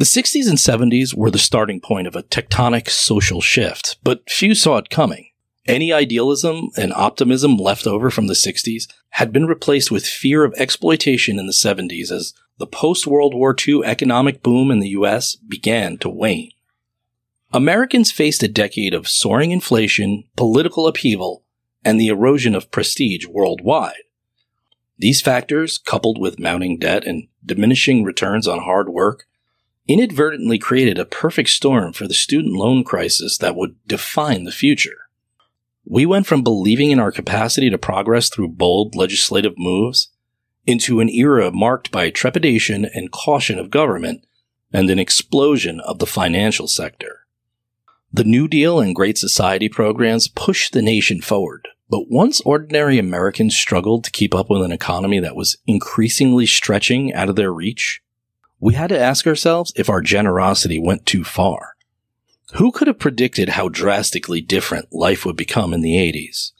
The 60s and 70s were the starting point of a tectonic social shift, but few saw it coming. Any idealism and optimism left over from the 60s had been replaced with fear of exploitation in the 70s as the post World War II economic boom in the US began to wane. Americans faced a decade of soaring inflation, political upheaval, and the erosion of prestige worldwide. These factors, coupled with mounting debt and diminishing returns on hard work, inadvertently created a perfect storm for the student loan crisis that would define the future. We went from believing in our capacity to progress through bold legislative moves into an era marked by trepidation and caution of government and an explosion of the financial sector. The New Deal and Great Society programs pushed the nation forward, but once ordinary Americans struggled to keep up with an economy that was increasingly stretching out of their reach, we had to ask ourselves if our generosity went too far. Who could have predicted how drastically different life would become in the 80s?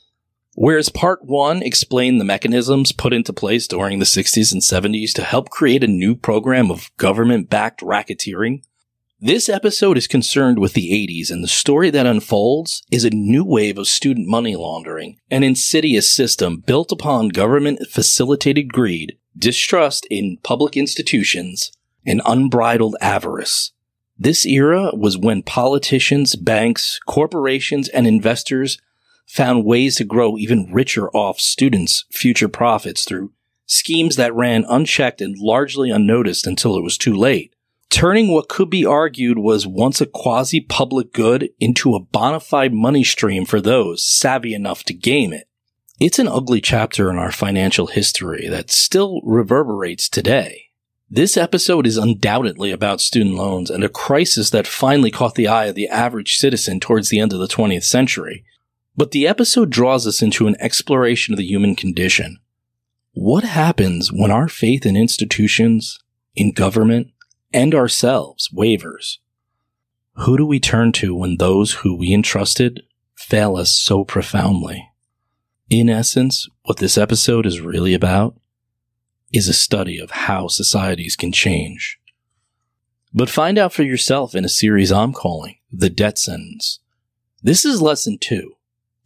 Whereas part one explained the mechanisms put into place during the 60s and 70s to help create a new program of government backed racketeering, this episode is concerned with the 80s and the story that unfolds is a new wave of student money laundering, an insidious system built upon government facilitated greed, distrust in public institutions, and unbridled avarice. This era was when politicians, banks, corporations, and investors found ways to grow even richer off students' future profits through schemes that ran unchecked and largely unnoticed until it was too late, turning what could be argued was once a quasi public good into a bona fide money stream for those savvy enough to game it. It's an ugly chapter in our financial history that still reverberates today. This episode is undoubtedly about student loans and a crisis that finally caught the eye of the average citizen towards the end of the 20th century. But the episode draws us into an exploration of the human condition. What happens when our faith in institutions, in government, and ourselves wavers? Who do we turn to when those who we entrusted fail us so profoundly? In essence, what this episode is really about is a study of how societies can change. But find out for yourself in a series I'm calling The Debt Sentence. This is lesson two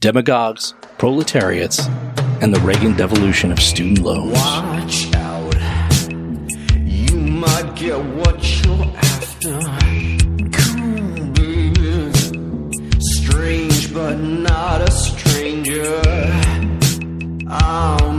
demagogues, proletariats, and the Reagan devolution of student loans. Watch out. You might get what you're after. Cool, baby. Strange, but not a stranger. I'm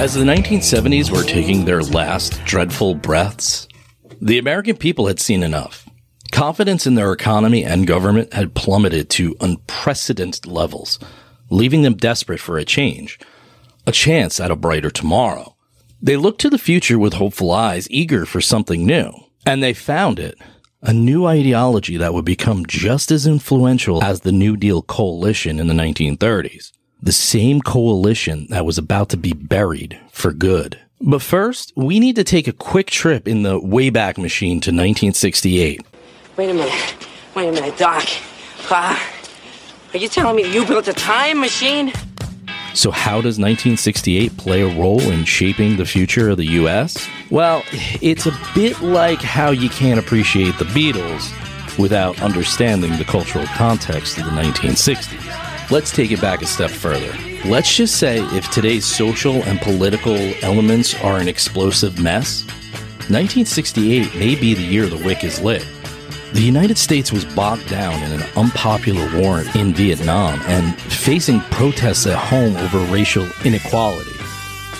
As the 1970s were taking their last dreadful breaths, the American people had seen enough. Confidence in their economy and government had plummeted to unprecedented levels, leaving them desperate for a change, a chance at a brighter tomorrow. They looked to the future with hopeful eyes, eager for something new. And they found it a new ideology that would become just as influential as the New Deal coalition in the 1930s. The same coalition that was about to be buried for good. But first, we need to take a quick trip in the Wayback Machine to 1968. Wait a minute. Wait a minute, Doc. Uh, are you telling me you built a time machine? So, how does 1968 play a role in shaping the future of the US? Well, it's a bit like how you can't appreciate the Beatles without understanding the cultural context of the 1960s. Let's take it back a step further. Let's just say if today's social and political elements are an explosive mess, 1968 may be the year the wick is lit. The United States was bogged down in an unpopular war in Vietnam and facing protests at home over racial inequality.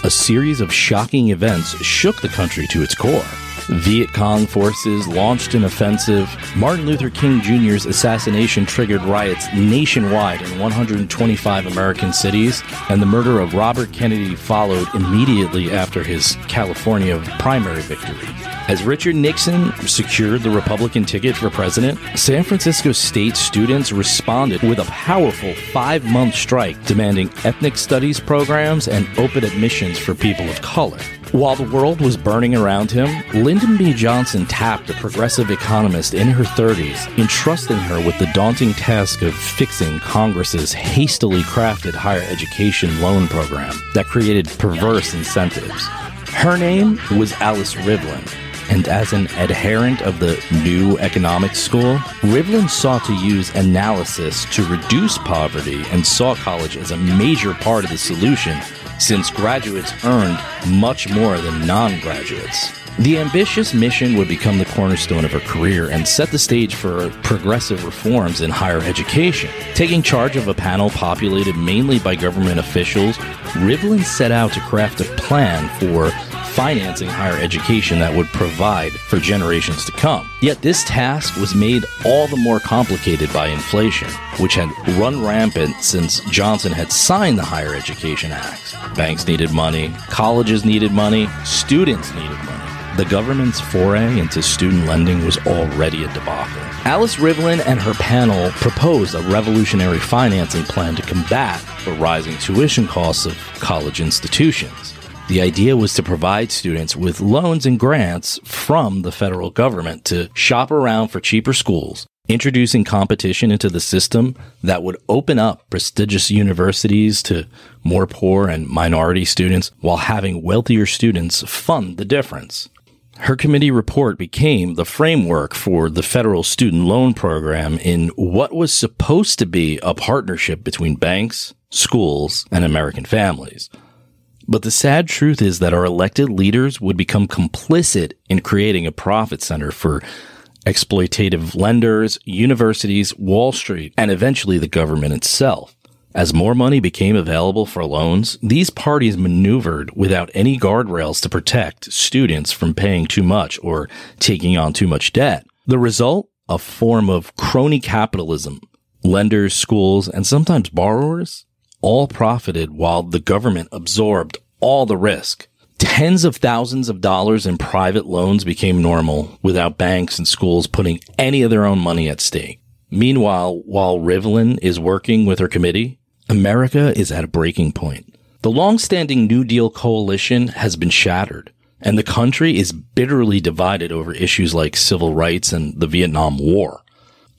A series of shocking events shook the country to its core. Viet Cong forces launched an offensive. Martin Luther King Jr.'s assassination triggered riots nationwide in 125 American cities, and the murder of Robert Kennedy followed immediately after his California primary victory. As Richard Nixon secured the Republican ticket for president, San Francisco State students responded with a powerful five month strike demanding ethnic studies programs and open admissions for people of color. While the world was burning around him, Lyndon B. Johnson tapped a progressive economist in her 30s, entrusting her with the daunting task of fixing Congress's hastily crafted higher education loan program that created perverse incentives. Her name was Alice Rivlin, and as an adherent of the new economic school, Rivlin sought to use analysis to reduce poverty and saw college as a major part of the solution since graduates earned much more than non graduates. The ambitious mission would become the cornerstone of her career and set the stage for progressive reforms in higher education. Taking charge of a panel populated mainly by government officials, Rivlin set out to craft a plan for financing higher education that would provide for generations to come. Yet this task was made all the more complicated by inflation, which had run rampant since Johnson had signed the Higher Education Act. Banks needed money, colleges needed money, students needed money. The government's foray into student lending was already a debacle. Alice Rivlin and her panel proposed a revolutionary financing plan to combat the rising tuition costs of college institutions. The idea was to provide students with loans and grants from the federal government to shop around for cheaper schools, introducing competition into the system that would open up prestigious universities to more poor and minority students while having wealthier students fund the difference. Her committee report became the framework for the federal student loan program in what was supposed to be a partnership between banks, schools, and American families. But the sad truth is that our elected leaders would become complicit in creating a profit center for exploitative lenders, universities, Wall Street, and eventually the government itself. As more money became available for loans, these parties maneuvered without any guardrails to protect students from paying too much or taking on too much debt. The result? A form of crony capitalism. Lenders, schools, and sometimes borrowers all profited while the government absorbed all the risk. Tens of thousands of dollars in private loans became normal without banks and schools putting any of their own money at stake. Meanwhile, while Rivlin is working with her committee, America is at a breaking point. The long-standing New Deal coalition has been shattered, and the country is bitterly divided over issues like civil rights and the Vietnam War.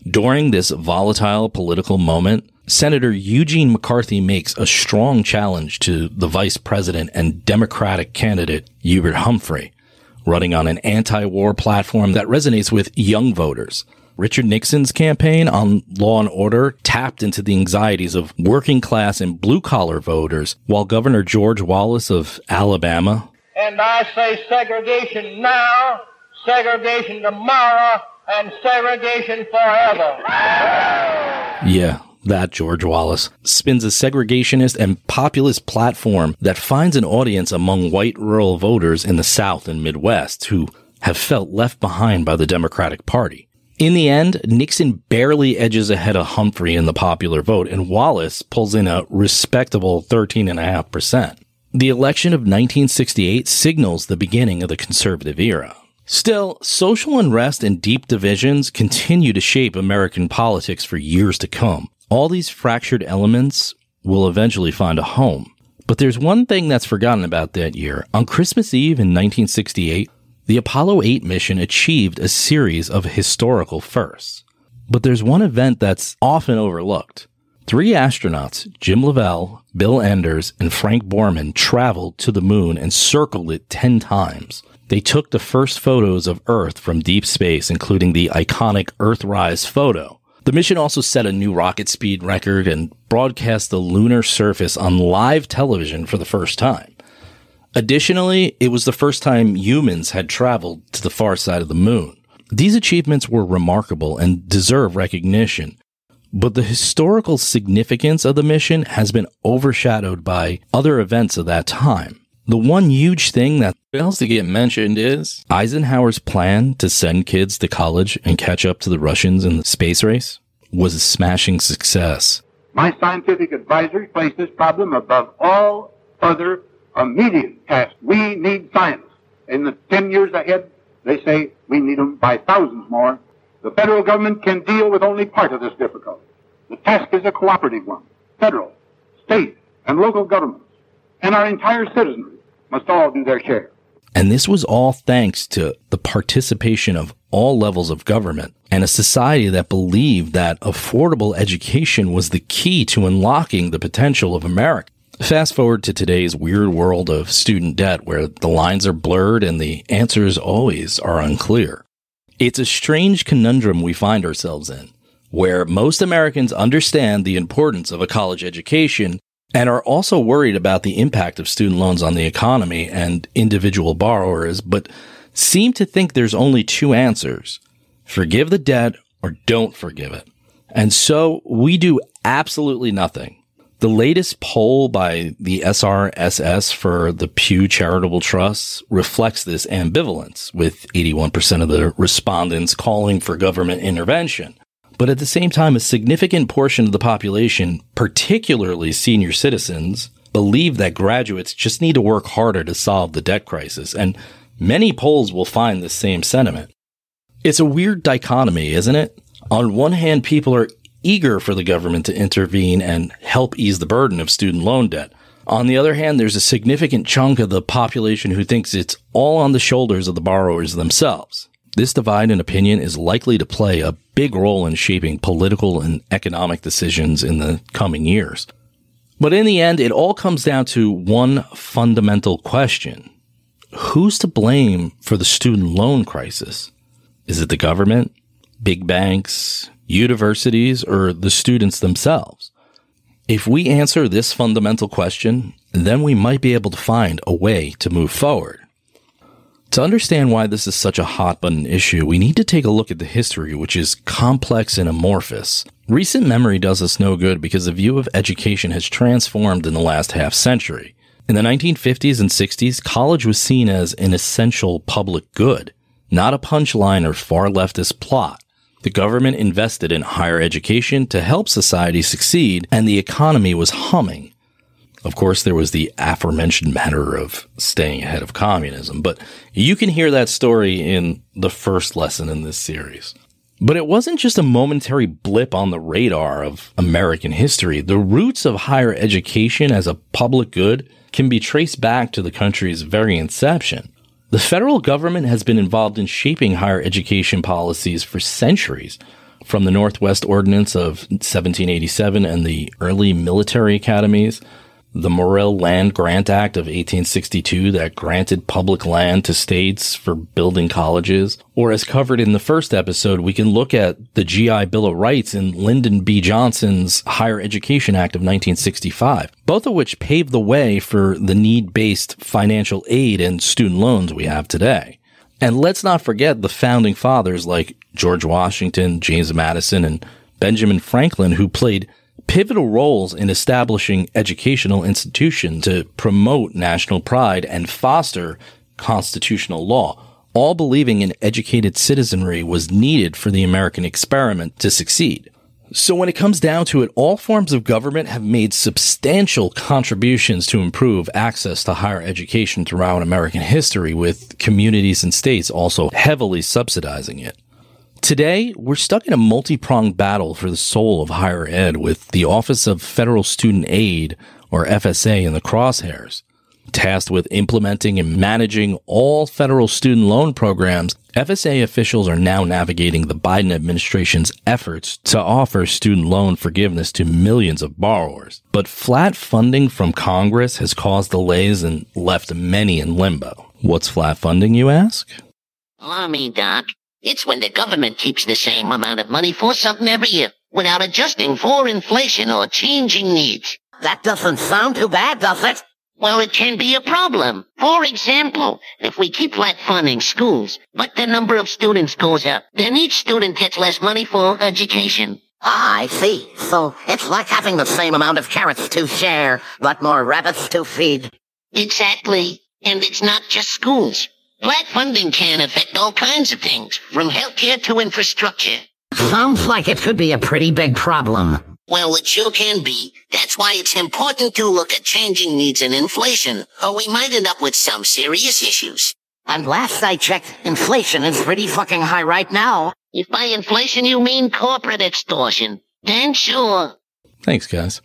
During this volatile political moment, Senator Eugene McCarthy makes a strong challenge to the vice president and Democratic candidate Hubert Humphrey, running on an anti-war platform that resonates with young voters. Richard Nixon's campaign on law and order tapped into the anxieties of working class and blue collar voters, while Governor George Wallace of Alabama And I say segregation now, segregation tomorrow, and segregation forever. Yeah, that George Wallace spins a segregationist and populist platform that finds an audience among white rural voters in the South and Midwest who have felt left behind by the Democratic Party. In the end, Nixon barely edges ahead of Humphrey in the popular vote, and Wallace pulls in a respectable 13.5%. The election of 1968 signals the beginning of the conservative era. Still, social unrest and deep divisions continue to shape American politics for years to come. All these fractured elements will eventually find a home. But there's one thing that's forgotten about that year. On Christmas Eve in 1968, the Apollo 8 mission achieved a series of historical firsts. But there's one event that's often overlooked. Three astronauts, Jim Lovell, Bill Anders, and Frank Borman, traveled to the moon and circled it 10 times. They took the first photos of Earth from deep space, including the iconic Earthrise photo. The mission also set a new rocket speed record and broadcast the lunar surface on live television for the first time. Additionally, it was the first time humans had traveled to the far side of the moon. These achievements were remarkable and deserve recognition, but the historical significance of the mission has been overshadowed by other events of that time. The one huge thing that fails to get mentioned is Eisenhower's plan to send kids to college and catch up to the Russians in the space race was a smashing success. My scientific advisory place this problem above all other immediate tasks. We need science. In the 10 years ahead, they say we need them by thousands more. The federal government can deal with only part of this difficulty. The task is a cooperative one. Federal, state, and local governments, and our entire citizenry must all do their share. And this was all thanks to the participation of all levels of government and a society that believed that affordable education was the key to unlocking the potential of America. Fast forward to today's weird world of student debt where the lines are blurred and the answers always are unclear. It's a strange conundrum we find ourselves in, where most Americans understand the importance of a college education and are also worried about the impact of student loans on the economy and individual borrowers, but seem to think there's only two answers forgive the debt or don't forgive it. And so we do absolutely nothing. The latest poll by the SRSS for the Pew Charitable Trusts reflects this ambivalence, with 81% of the respondents calling for government intervention. But at the same time, a significant portion of the population, particularly senior citizens, believe that graduates just need to work harder to solve the debt crisis. And many polls will find the same sentiment. It's a weird dichotomy, isn't it? On one hand, people are eager for the government to intervene and help ease the burden of student loan debt. On the other hand, there's a significant chunk of the population who thinks it's all on the shoulders of the borrowers themselves. This divide in opinion is likely to play a big role in shaping political and economic decisions in the coming years. But in the end, it all comes down to one fundamental question. Who's to blame for the student loan crisis? Is it the government, big banks, universities, or the students themselves? If we answer this fundamental question, then we might be able to find a way to move forward. To understand why this is such a hot button issue, we need to take a look at the history, which is complex and amorphous. Recent memory does us no good because the view of education has transformed in the last half century. In the 1950s and 60s, college was seen as an essential public good, not a punchline or far leftist plot. The government invested in higher education to help society succeed, and the economy was humming. Of course, there was the aforementioned matter of staying ahead of communism, but you can hear that story in the first lesson in this series. But it wasn't just a momentary blip on the radar of American history. The roots of higher education as a public good can be traced back to the country's very inception. The federal government has been involved in shaping higher education policies for centuries, from the Northwest Ordinance of 1787 and the early military academies, the Morrill Land Grant Act of 1862 that granted public land to states for building colleges, or as covered in the first episode, we can look at the GI Bill of Rights and Lyndon B. Johnson's Higher Education Act of 1965, both of which paved the way for the need-based financial aid and student loans we have today. And let's not forget the founding fathers like George Washington, James Madison, and Benjamin Franklin who played pivotal roles in establishing educational institutions to promote national pride and foster constitutional law, all believing an educated citizenry was needed for the American experiment to succeed. So when it comes down to it, all forms of government have made substantial contributions to improve access to higher education throughout American history, with communities and states also heavily subsidizing it. Today, we're stuck in a multi pronged battle for the soul of higher ed with the Office of Federal Student Aid, or FSA, in the crosshairs. Tasked with implementing and managing all federal student loan programs, FSA officials are now navigating the Biden administration's efforts to offer student loan forgiveness to millions of borrowers. But flat funding from Congress has caused delays and left many in limbo. What's flat funding, you ask? Me, Doc. It's when the government keeps the same amount of money for something every year without adjusting for inflation or changing needs. That doesn't sound too bad, does it? Well, it can be a problem. For example, if we keep flat funding schools, but the number of students goes up, then each student gets less money for education. Ah, I see. So it's like having the same amount of carrots to share, but more rabbits to feed. Exactly. And it's not just schools. Flat funding can affect all kinds of things, from healthcare to infrastructure. Sounds like it could be a pretty big problem. Well, it sure can be. That's why it's important to look at changing needs and inflation, or we might end up with some serious issues. And last I checked, inflation is pretty fucking high right now. If by inflation you mean corporate extortion, then sure. Thanks, guys.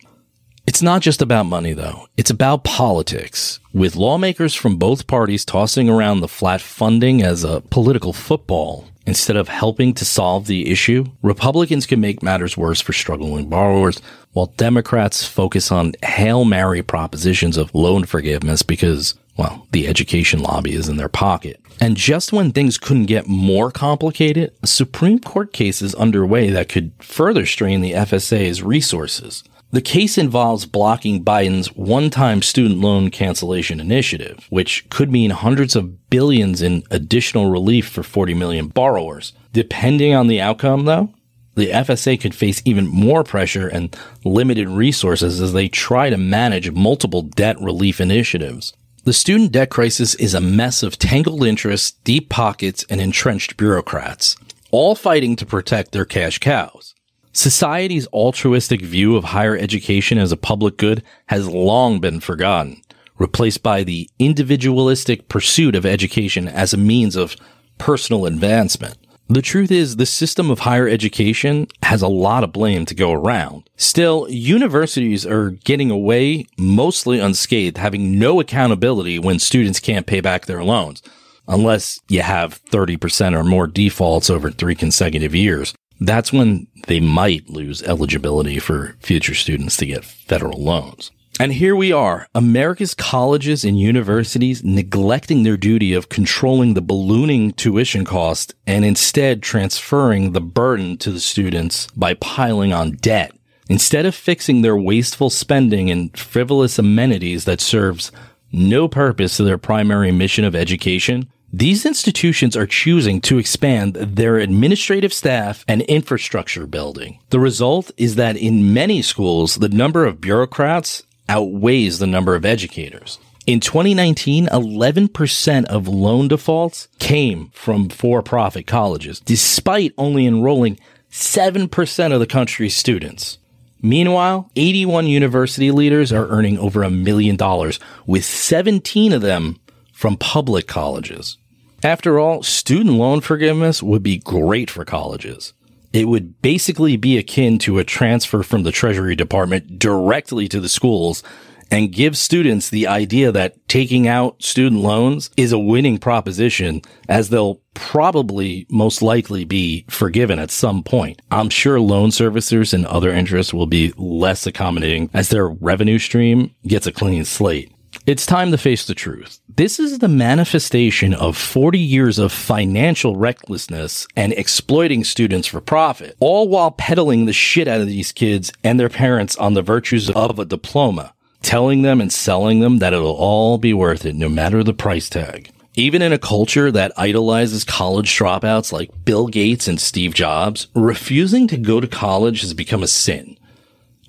It's not just about money, though. It's about politics, with lawmakers from both parties tossing around the flat funding as a political football. Instead of helping to solve the issue, Republicans can make matters worse for struggling borrowers, while Democrats focus on Hail Mary propositions of loan forgiveness because, well, the education lobby is in their pocket. And just when things couldn't get more complicated, a Supreme Court case is underway that could further strain the FSA's resources. The case involves blocking Biden's one time student loan cancellation initiative, which could mean hundreds of billions in additional relief for 40 million borrowers. Depending on the outcome, though, the FSA could face even more pressure and limited resources as they try to manage multiple debt relief initiatives. The student debt crisis is a mess of tangled interests, deep pockets, and entrenched bureaucrats, all fighting to protect their cash cows. Society's altruistic view of higher education as a public good has long been forgotten, replaced by the individualistic pursuit of education as a means of personal advancement. The truth is, the system of higher education has a lot of blame to go around. Still, universities are getting away mostly unscathed, having no accountability when students can't pay back their loans, unless you have 30% or more defaults over three consecutive years that's when they might lose eligibility for future students to get federal loans. And here we are, America's colleges and universities neglecting their duty of controlling the ballooning tuition cost and instead transferring the burden to the students by piling on debt. Instead of fixing their wasteful spending and frivolous amenities that serves no purpose to their primary mission of education, these institutions are choosing to expand their administrative staff and infrastructure building. The result is that in many schools, the number of bureaucrats outweighs the number of educators. In 2019, 11% of loan defaults came from for profit colleges, despite only enrolling 7% of the country's students. Meanwhile, 81 university leaders are earning over a million dollars, with 17 of them from public colleges. After all, student loan forgiveness would be great for colleges. It would basically be akin to a transfer from the Treasury Department directly to the schools and give students the idea that taking out student loans is a winning proposition as they'll probably most likely be forgiven at some point. I'm sure loan servicers and other interests will be less accommodating as their revenue stream gets a clean slate. It's time to face the truth. This is the manifestation of 40 years of financial recklessness and exploiting students for profit, all while peddling the shit out of these kids and their parents on the virtues of a diploma, telling them and selling them that it'll all be worth it no matter the price tag. Even in a culture that idolizes college dropouts like Bill Gates and Steve Jobs, refusing to go to college has become a sin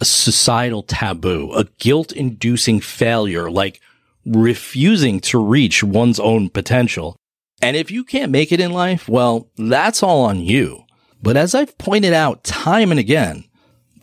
a societal taboo, a guilt inducing failure like refusing to reach one's own potential. And if you can't make it in life, well, that's all on you. But as I've pointed out time and again,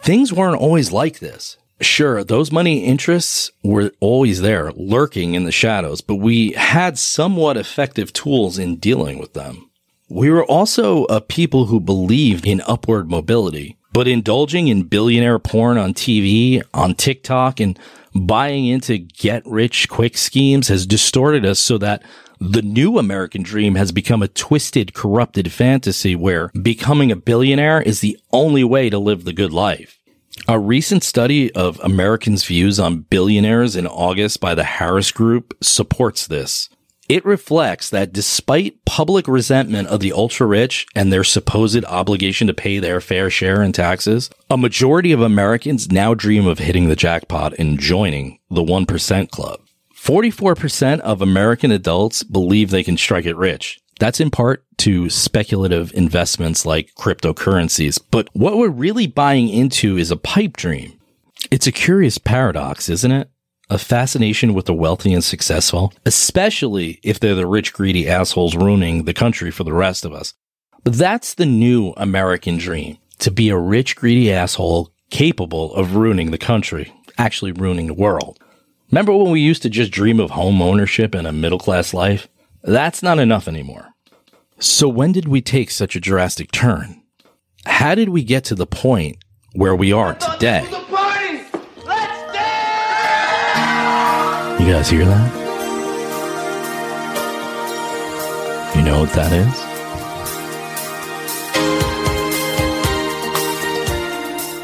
things weren't always like this. Sure, those money interests were always there, lurking in the shadows, but we had somewhat effective tools in dealing with them. We were also a people who believed in upward mobility, but indulging in billionaire porn on TV, on TikTok, and buying into get rich quick schemes has distorted us so that the new American dream has become a twisted, corrupted fantasy where becoming a billionaire is the only way to live the good life. A recent study of Americans' views on billionaires in August by the Harris Group supports this. It reflects that despite public resentment of the ultra rich and their supposed obligation to pay their fair share in taxes, a majority of Americans now dream of hitting the jackpot and joining the 1% club. 44% of American adults believe they can strike it rich. That's in part to speculative investments like cryptocurrencies. But what we're really buying into is a pipe dream. It's a curious paradox, isn't it? A fascination with the wealthy and successful, especially if they're the rich, greedy assholes ruining the country for the rest of us. But that's the new American dream to be a rich, greedy asshole capable of ruining the country, actually ruining the world. Remember when we used to just dream of home ownership and a middle class life? That's not enough anymore. So, when did we take such a drastic turn? How did we get to the point where we are today? You guys hear that? You know what that is?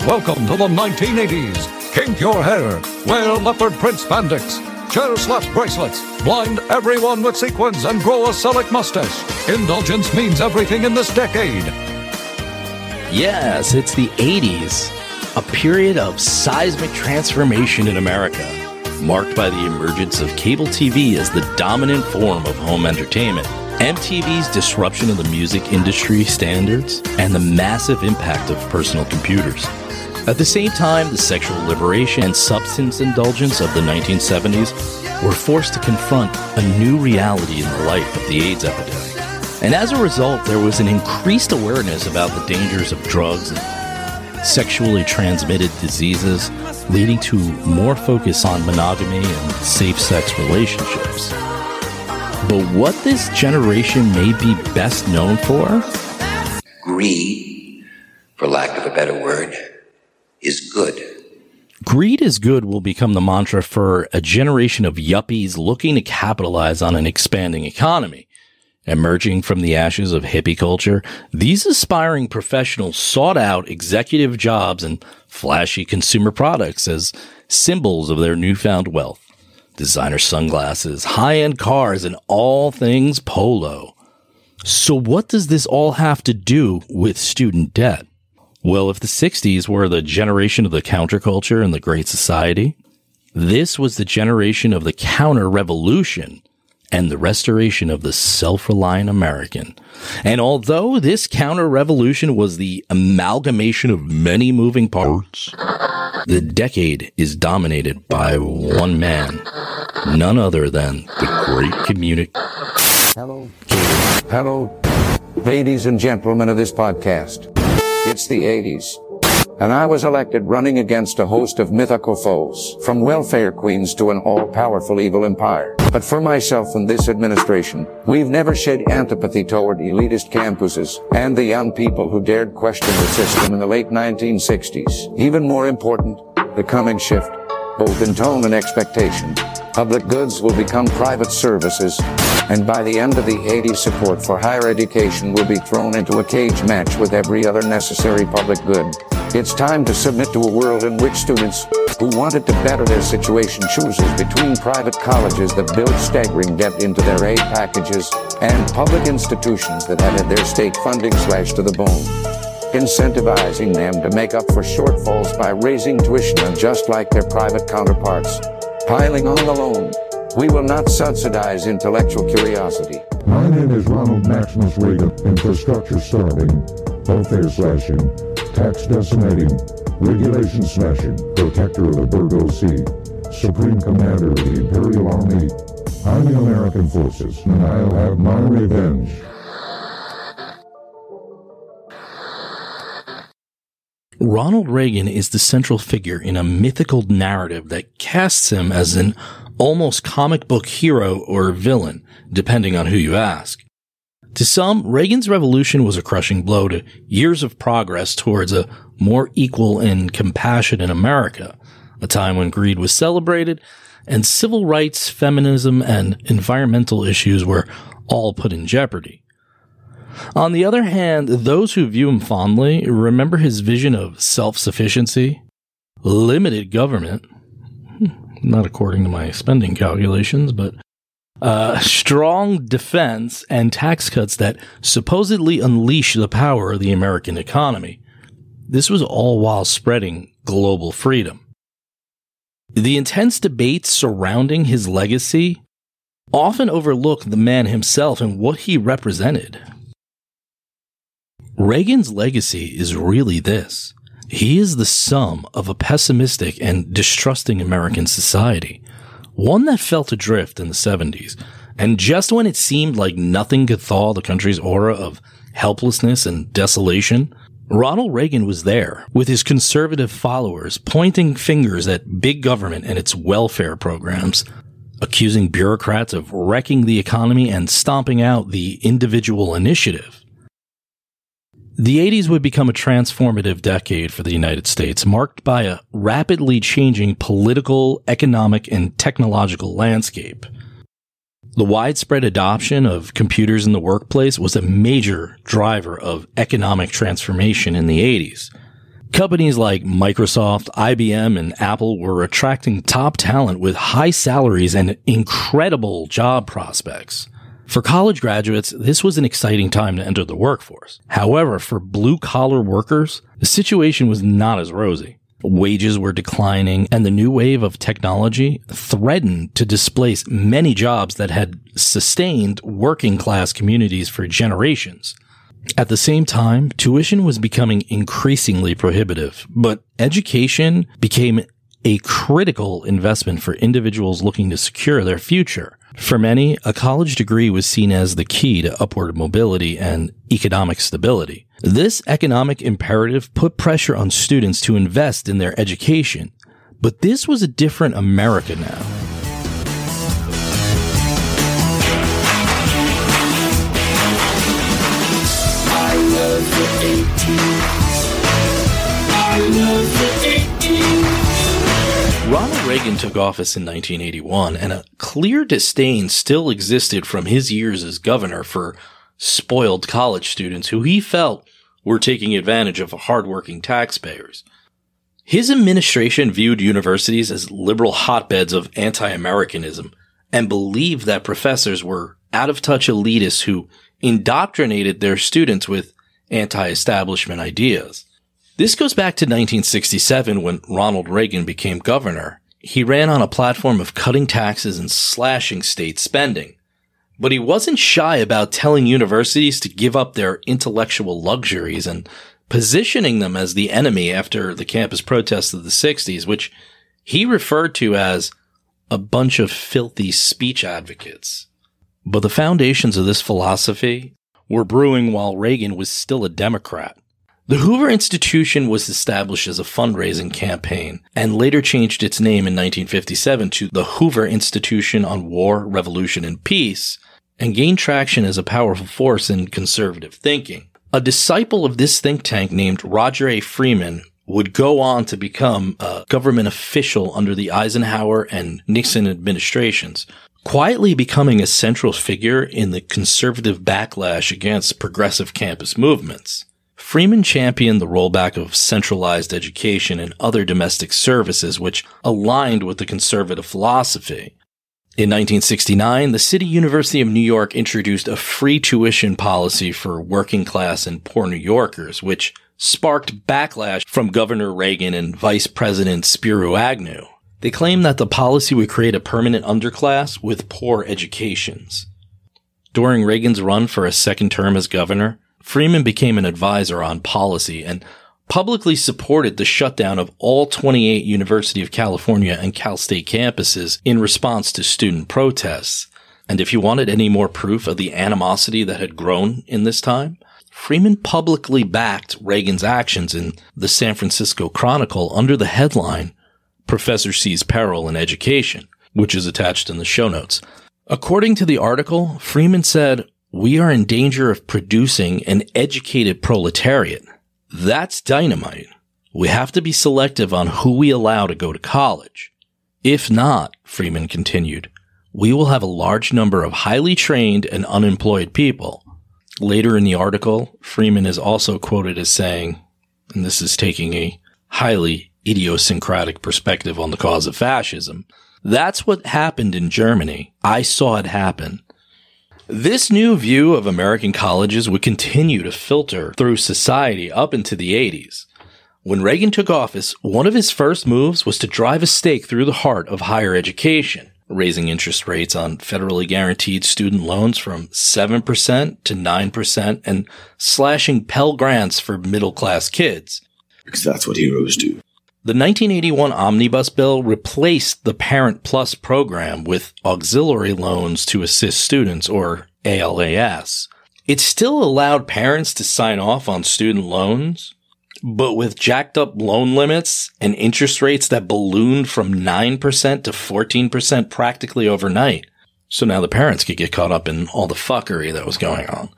Welcome to the 1980s. Kink your hair, wear leopard print spandex, chair slap bracelets, blind everyone with sequins, and grow a Selleck mustache. Indulgence means everything in this decade. Yes, it's the 80s, a period of seismic transformation in America, marked by the emergence of cable TV as the dominant form of home entertainment, MTV's disruption of the music industry standards, and the massive impact of personal computers. At the same time, the sexual liberation and substance indulgence of the 1970s were forced to confront a new reality in the light of the AIDS epidemic. And as a result, there was an increased awareness about the dangers of drugs and sexually transmitted diseases, leading to more focus on monogamy and safe sex relationships. But what this generation may be best known for Greed, for lack of a better word, is good. Greed is good will become the mantra for a generation of yuppies looking to capitalize on an expanding economy. Emerging from the ashes of hippie culture, these aspiring professionals sought out executive jobs and flashy consumer products as symbols of their newfound wealth. Designer sunglasses, high end cars, and all things polo. So, what does this all have to do with student debt? Well, if the 60s were the generation of the counterculture and the Great Society, this was the generation of the counter revolution and the restoration of the self reliant American. And although this counter revolution was the amalgamation of many moving parts, the decade is dominated by one man, none other than the great communicator. Hello. Hello, ladies and gentlemen of this podcast. It's the 80s. And I was elected running against a host of mythical foes, from welfare queens to an all-powerful evil empire. But for myself and this administration, we've never shed antipathy toward elitist campuses and the young people who dared question the system in the late 1960s. Even more important, the coming shift, both in tone and expectation. Public goods will become private services, and by the end of the 80s, support for higher education will be thrown into a cage match with every other necessary public good. It's time to submit to a world in which students who wanted to better their situation chooses between private colleges that build staggering debt into their aid packages and public institutions that have had their state funding slashed to the bone incentivizing them to make up for shortfalls by raising tuition just like their private counterparts. Piling on loan, we will not subsidize intellectual curiosity. My name is Ronald Maximus Reagan, infrastructure starving, welfare slashing, tax decimating, regulation smashing, protector of the Virgo Sea, supreme commander of the Imperial Army. I'm the American forces, and I'll have my revenge. Ronald Reagan is the central figure in a mythical narrative that casts him as an almost comic book hero or villain, depending on who you ask. To some, Reagan's revolution was a crushing blow to years of progress towards a more equal and compassionate America, a time when greed was celebrated and civil rights, feminism, and environmental issues were all put in jeopardy. On the other hand, those who view him fondly remember his vision of self sufficiency, limited government, not according to my spending calculations, but uh, strong defense and tax cuts that supposedly unleash the power of the American economy. This was all while spreading global freedom. The intense debates surrounding his legacy often overlook the man himself and what he represented. Reagan's legacy is really this. He is the sum of a pessimistic and distrusting American society, one that felt adrift in the 70s. And just when it seemed like nothing could thaw the country's aura of helplessness and desolation, Ronald Reagan was there with his conservative followers pointing fingers at big government and its welfare programs, accusing bureaucrats of wrecking the economy and stomping out the individual initiative. The 80s would become a transformative decade for the United States, marked by a rapidly changing political, economic, and technological landscape. The widespread adoption of computers in the workplace was a major driver of economic transformation in the 80s. Companies like Microsoft, IBM, and Apple were attracting top talent with high salaries and incredible job prospects. For college graduates, this was an exciting time to enter the workforce. However, for blue collar workers, the situation was not as rosy. Wages were declining and the new wave of technology threatened to displace many jobs that had sustained working class communities for generations. At the same time, tuition was becoming increasingly prohibitive, but education became a critical investment for individuals looking to secure their future. For many, a college degree was seen as the key to upward mobility and economic stability. This economic imperative put pressure on students to invest in their education. But this was a different America now. I love the 80s. I love the 80s. Ronald Reagan took office in 1981, and a clear disdain still existed from his years as governor for spoiled college students who he felt were taking advantage of hardworking taxpayers. His administration viewed universities as liberal hotbeds of anti-Americanism and believed that professors were out of touch elitists who indoctrinated their students with anti-establishment ideas. This goes back to 1967 when Ronald Reagan became governor. He ran on a platform of cutting taxes and slashing state spending. But he wasn't shy about telling universities to give up their intellectual luxuries and positioning them as the enemy after the campus protests of the 60s, which he referred to as a bunch of filthy speech advocates. But the foundations of this philosophy were brewing while Reagan was still a Democrat. The Hoover Institution was established as a fundraising campaign and later changed its name in 1957 to the Hoover Institution on War, Revolution, and Peace and gained traction as a powerful force in conservative thinking. A disciple of this think tank named Roger A. Freeman would go on to become a government official under the Eisenhower and Nixon administrations, quietly becoming a central figure in the conservative backlash against progressive campus movements. Freeman championed the rollback of centralized education and other domestic services, which aligned with the conservative philosophy. In 1969, the City University of New York introduced a free tuition policy for working class and poor New Yorkers, which sparked backlash from Governor Reagan and Vice President Spiro Agnew. They claimed that the policy would create a permanent underclass with poor educations. During Reagan's run for a second term as governor, Freeman became an advisor on policy and publicly supported the shutdown of all 28 University of California and Cal State campuses in response to student protests. And if you wanted any more proof of the animosity that had grown in this time, Freeman publicly backed Reagan's actions in the San Francisco Chronicle under the headline Professor Sees Peril in Education, which is attached in the show notes. According to the article, Freeman said, we are in danger of producing an educated proletariat. That's dynamite. We have to be selective on who we allow to go to college. If not, Freeman continued, we will have a large number of highly trained and unemployed people. Later in the article, Freeman is also quoted as saying, and this is taking a highly idiosyncratic perspective on the cause of fascism. That's what happened in Germany. I saw it happen. This new view of American colleges would continue to filter through society up into the 80s. When Reagan took office, one of his first moves was to drive a stake through the heart of higher education, raising interest rates on federally guaranteed student loans from 7% to 9% and slashing Pell Grants for middle class kids. Because that's what heroes do. The 1981 Omnibus Bill replaced the Parent Plus program with auxiliary loans to assist students, or ALAS. It still allowed parents to sign off on student loans, but with jacked up loan limits and interest rates that ballooned from 9% to 14% practically overnight. So now the parents could get caught up in all the fuckery that was going on.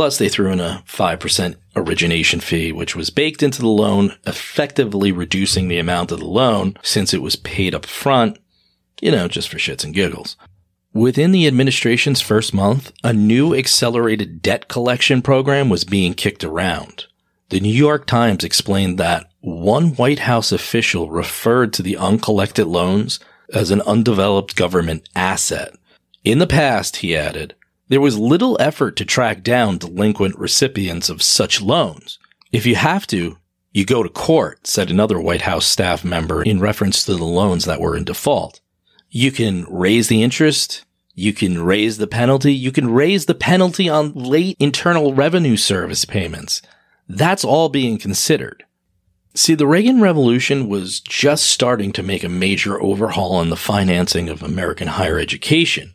Plus, they threw in a 5% origination fee, which was baked into the loan, effectively reducing the amount of the loan since it was paid up front, you know, just for shits and giggles. Within the administration's first month, a new accelerated debt collection program was being kicked around. The New York Times explained that one White House official referred to the uncollected loans as an undeveloped government asset. In the past, he added, there was little effort to track down delinquent recipients of such loans. If you have to, you go to court, said another White House staff member in reference to the loans that were in default. You can raise the interest. You can raise the penalty. You can raise the penalty on late Internal Revenue Service payments. That's all being considered. See, the Reagan Revolution was just starting to make a major overhaul in the financing of American higher education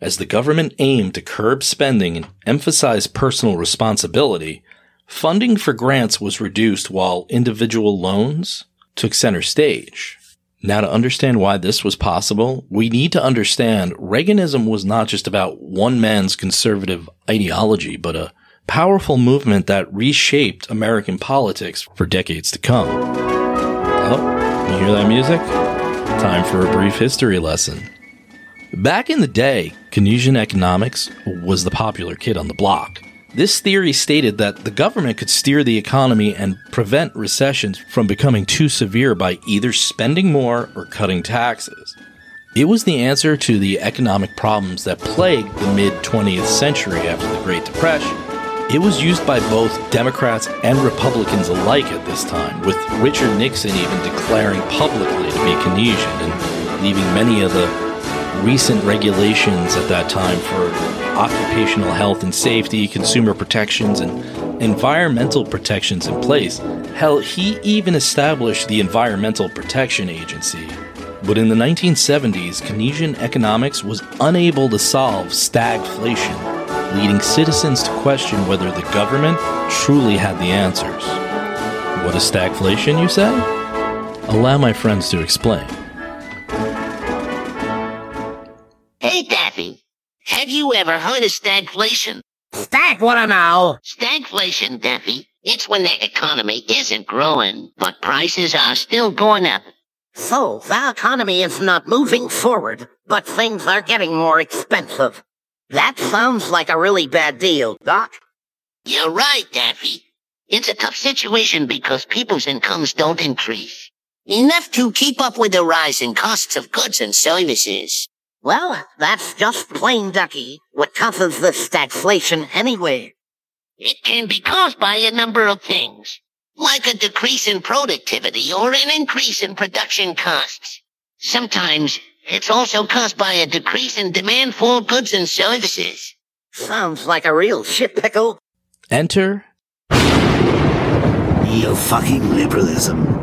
as the government aimed to curb spending and emphasize personal responsibility, funding for grants was reduced while individual loans took center stage. Now, to understand why this was possible, we need to understand Reaganism was not just about one man's conservative ideology, but a powerful movement that reshaped American politics for decades to come. Oh, you hear that music? Time for a brief history lesson. Back in the day, Keynesian economics was the popular kid on the block. This theory stated that the government could steer the economy and prevent recessions from becoming too severe by either spending more or cutting taxes. It was the answer to the economic problems that plagued the mid 20th century after the Great Depression. It was used by both Democrats and Republicans alike at this time, with Richard Nixon even declaring publicly to be Keynesian and leaving many of the recent regulations at that time for occupational health and safety, consumer protections, and environmental protections in place. Hell, he even established the Environmental Protection Agency. But in the 1970s, Keynesian economics was unable to solve stagflation, leading citizens to question whether the government truly had the answers. What is stagflation, you say? Allow my friends to explain. Have you ever heard of stagflation? Stag what now? Stagflation, Daffy. It's when the economy isn't growing, but prices are still going up. So, the economy is not moving forward, but things are getting more expensive. That sounds like a really bad deal, Doc. You're right, Daffy. It's a tough situation because people's incomes don't increase. Enough to keep up with the rising costs of goods and services. Well, that's just plain ducky. What causes the stagflation anyway? It can be caused by a number of things, like a decrease in productivity or an increase in production costs. Sometimes it's also caused by a decrease in demand for goods and services. Sounds like a real shit pickle. Enter Neo-fucking liberalism.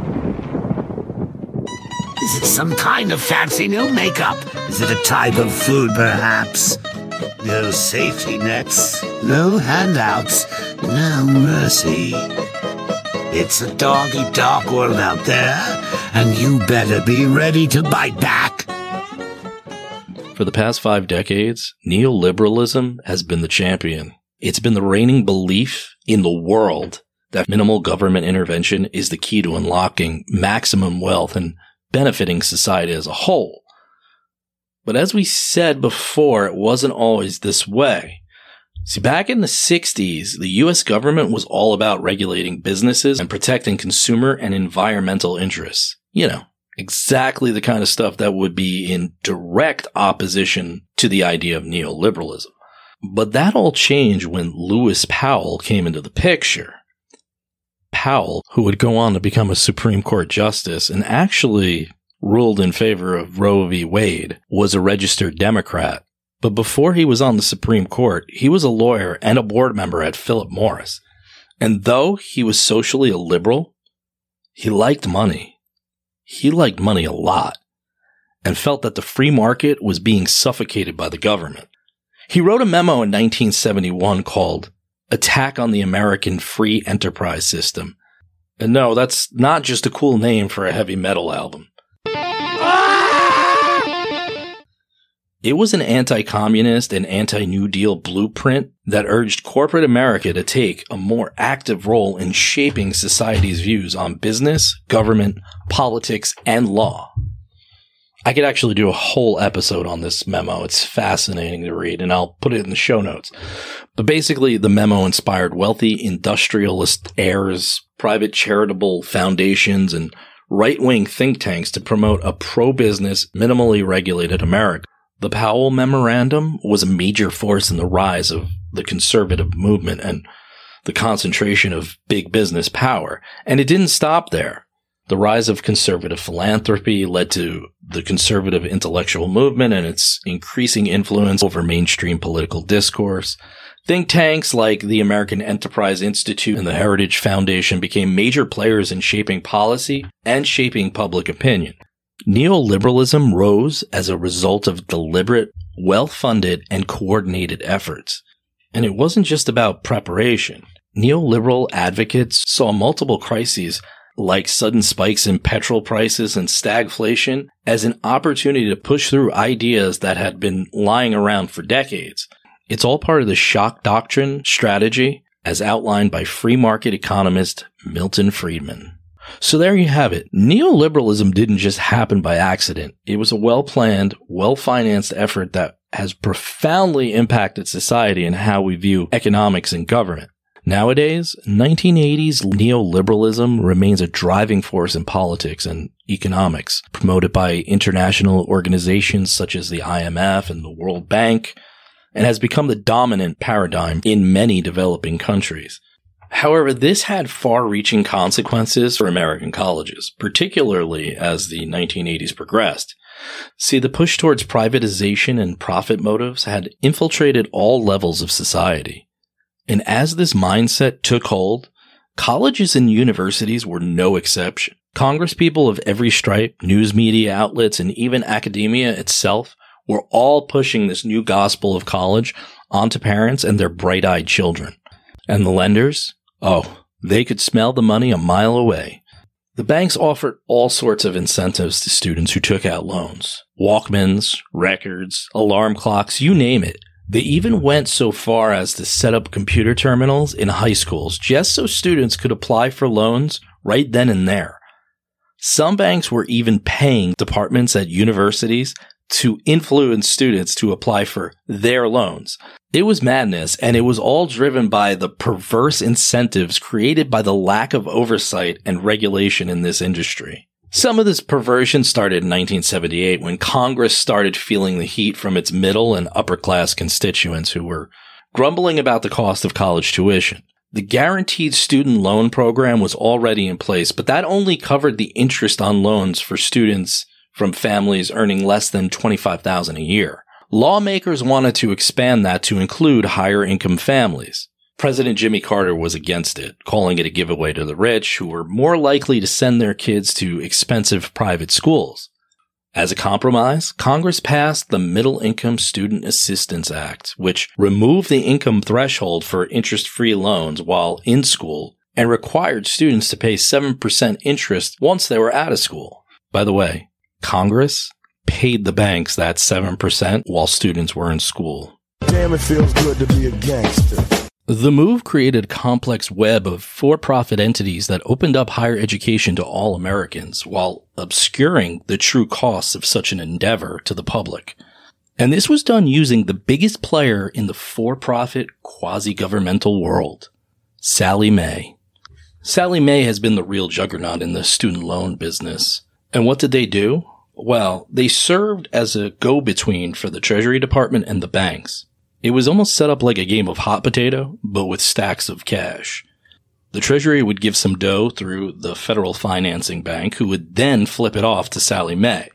Is it some kind of fancy new makeup? Is it a type of food, perhaps? No safety nets, no handouts, no mercy. It's a doggy dog world out there, and you better be ready to bite back. For the past five decades, neoliberalism has been the champion. It's been the reigning belief in the world that minimal government intervention is the key to unlocking maximum wealth and benefiting society as a whole. But as we said before, it wasn't always this way. See, back in the 60s, the US government was all about regulating businesses and protecting consumer and environmental interests. You know, exactly the kind of stuff that would be in direct opposition to the idea of neoliberalism. But that all changed when Lewis Powell came into the picture. Powell, who would go on to become a Supreme Court justice and actually ruled in favor of Roe v. Wade, was a registered Democrat. But before he was on the Supreme Court, he was a lawyer and a board member at Philip Morris. And though he was socially a liberal, he liked money. He liked money a lot and felt that the free market was being suffocated by the government. He wrote a memo in 1971 called Attack on the American Free Enterprise System. And no, that's not just a cool name for a heavy metal album. It was an anti-communist and anti-New Deal blueprint that urged corporate America to take a more active role in shaping society's views on business, government, politics, and law. I could actually do a whole episode on this memo. It's fascinating to read, and I'll put it in the show notes. But basically, the memo inspired wealthy industrialist heirs, private charitable foundations, and right wing think tanks to promote a pro business, minimally regulated America. The Powell Memorandum was a major force in the rise of the conservative movement and the concentration of big business power. And it didn't stop there. The rise of conservative philanthropy led to the conservative intellectual movement and its increasing influence over mainstream political discourse. Think tanks like the American Enterprise Institute and the Heritage Foundation became major players in shaping policy and shaping public opinion. Neoliberalism rose as a result of deliberate, well funded, and coordinated efforts. And it wasn't just about preparation. Neoliberal advocates saw multiple crises like sudden spikes in petrol prices and stagflation as an opportunity to push through ideas that had been lying around for decades. It's all part of the shock doctrine strategy as outlined by free market economist Milton Friedman. So there you have it. Neoliberalism didn't just happen by accident. It was a well planned, well financed effort that has profoundly impacted society and how we view economics and government. Nowadays, 1980s neoliberalism remains a driving force in politics and economics, promoted by international organizations such as the IMF and the World Bank, and has become the dominant paradigm in many developing countries. However, this had far reaching consequences for American colleges, particularly as the 1980s progressed. See, the push towards privatization and profit motives had infiltrated all levels of society. And as this mindset took hold, colleges and universities were no exception. Congresspeople of every stripe, news media outlets, and even academia itself were all pushing this new gospel of college onto parents and their bright eyed children. And the lenders? Oh, they could smell the money a mile away. The banks offered all sorts of incentives to students who took out loans Walkmans, records, alarm clocks, you name it. They even went so far as to set up computer terminals in high schools just so students could apply for loans right then and there. Some banks were even paying departments at universities to influence students to apply for their loans. It was madness, and it was all driven by the perverse incentives created by the lack of oversight and regulation in this industry. Some of this perversion started in 1978 when Congress started feeling the heat from its middle and upper class constituents who were grumbling about the cost of college tuition. The guaranteed student loan program was already in place, but that only covered the interest on loans for students from families earning less than 25,000 a year. Lawmakers wanted to expand that to include higher income families. President Jimmy Carter was against it, calling it a giveaway to the rich who were more likely to send their kids to expensive private schools. As a compromise, Congress passed the Middle Income Student Assistance Act, which removed the income threshold for interest free loans while in school and required students to pay 7% interest once they were out of school. By the way, Congress paid the banks that 7% while students were in school. Damn, it feels good to be a gangster. The move created a complex web of for profit entities that opened up higher education to all Americans while obscuring the true costs of such an endeavor to the public. And this was done using the biggest player in the for profit quasi governmental world, Sallie Mae. Sallie Mae has been the real juggernaut in the student loan business. And what did they do? Well, they served as a go between for the Treasury Department and the banks. It was almost set up like a game of hot potato, but with stacks of cash. The Treasury would give some dough through the Federal Financing Bank, who would then flip it off to Sallie Mae.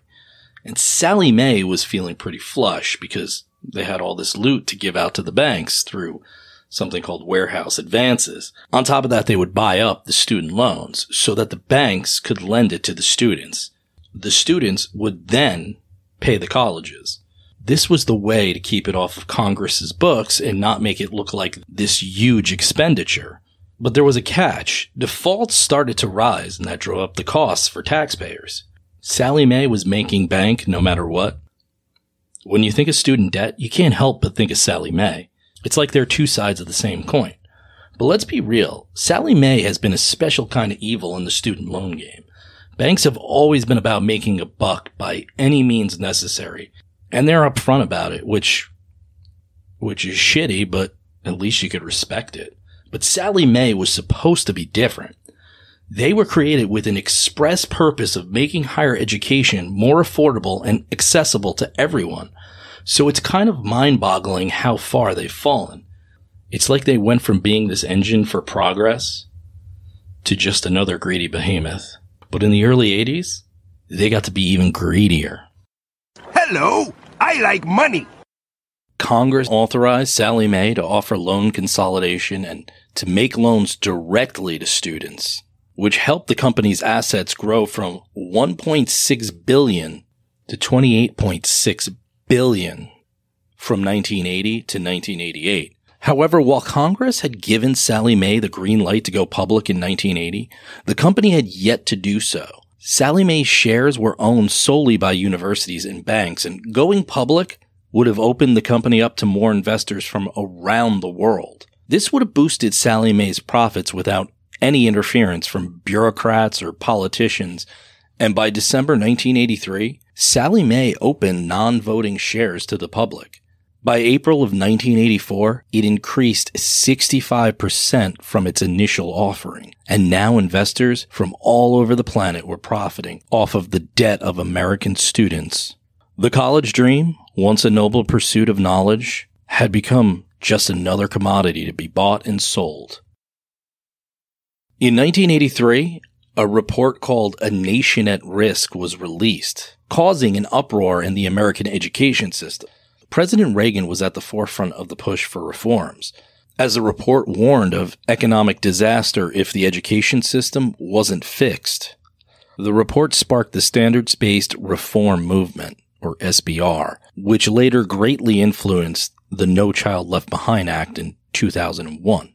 And Sallie Mae was feeling pretty flush because they had all this loot to give out to the banks through something called warehouse advances. On top of that, they would buy up the student loans so that the banks could lend it to the students the students would then pay the colleges. This was the way to keep it off of Congress's books and not make it look like this huge expenditure. But there was a catch. Defaults started to rise and that drove up the costs for taxpayers. Sallie Mae was making bank no matter what. When you think of student debt, you can't help but think of Sallie Mae. It's like they're two sides of the same coin. But let's be real. Sallie Mae has been a special kind of evil in the student loan game. Banks have always been about making a buck by any means necessary. And they're upfront about it, which, which is shitty, but at least you could respect it. But Sallie Mae was supposed to be different. They were created with an express purpose of making higher education more affordable and accessible to everyone. So it's kind of mind boggling how far they've fallen. It's like they went from being this engine for progress to just another greedy behemoth. But in the early 80s, they got to be even greedier. Hello, I like money. Congress authorized Sallie Mae to offer loan consolidation and to make loans directly to students, which helped the company's assets grow from 1.6 billion to 28.6 billion from 1980 to 1988. However, while Congress had given Sallie Mae the green light to go public in 1980, the company had yet to do so. Sallie Mae's shares were owned solely by universities and banks, and going public would have opened the company up to more investors from around the world. This would have boosted Sallie Mae's profits without any interference from bureaucrats or politicians. And by December 1983, Sallie Mae opened non-voting shares to the public. By April of 1984, it increased 65% from its initial offering, and now investors from all over the planet were profiting off of the debt of American students. The college dream, once a noble pursuit of knowledge, had become just another commodity to be bought and sold. In 1983, a report called A Nation at Risk was released, causing an uproar in the American education system. President Reagan was at the forefront of the push for reforms, as the report warned of economic disaster if the education system wasn't fixed. The report sparked the standards based reform movement, or SBR, which later greatly influenced the No Child Left Behind Act in 2001.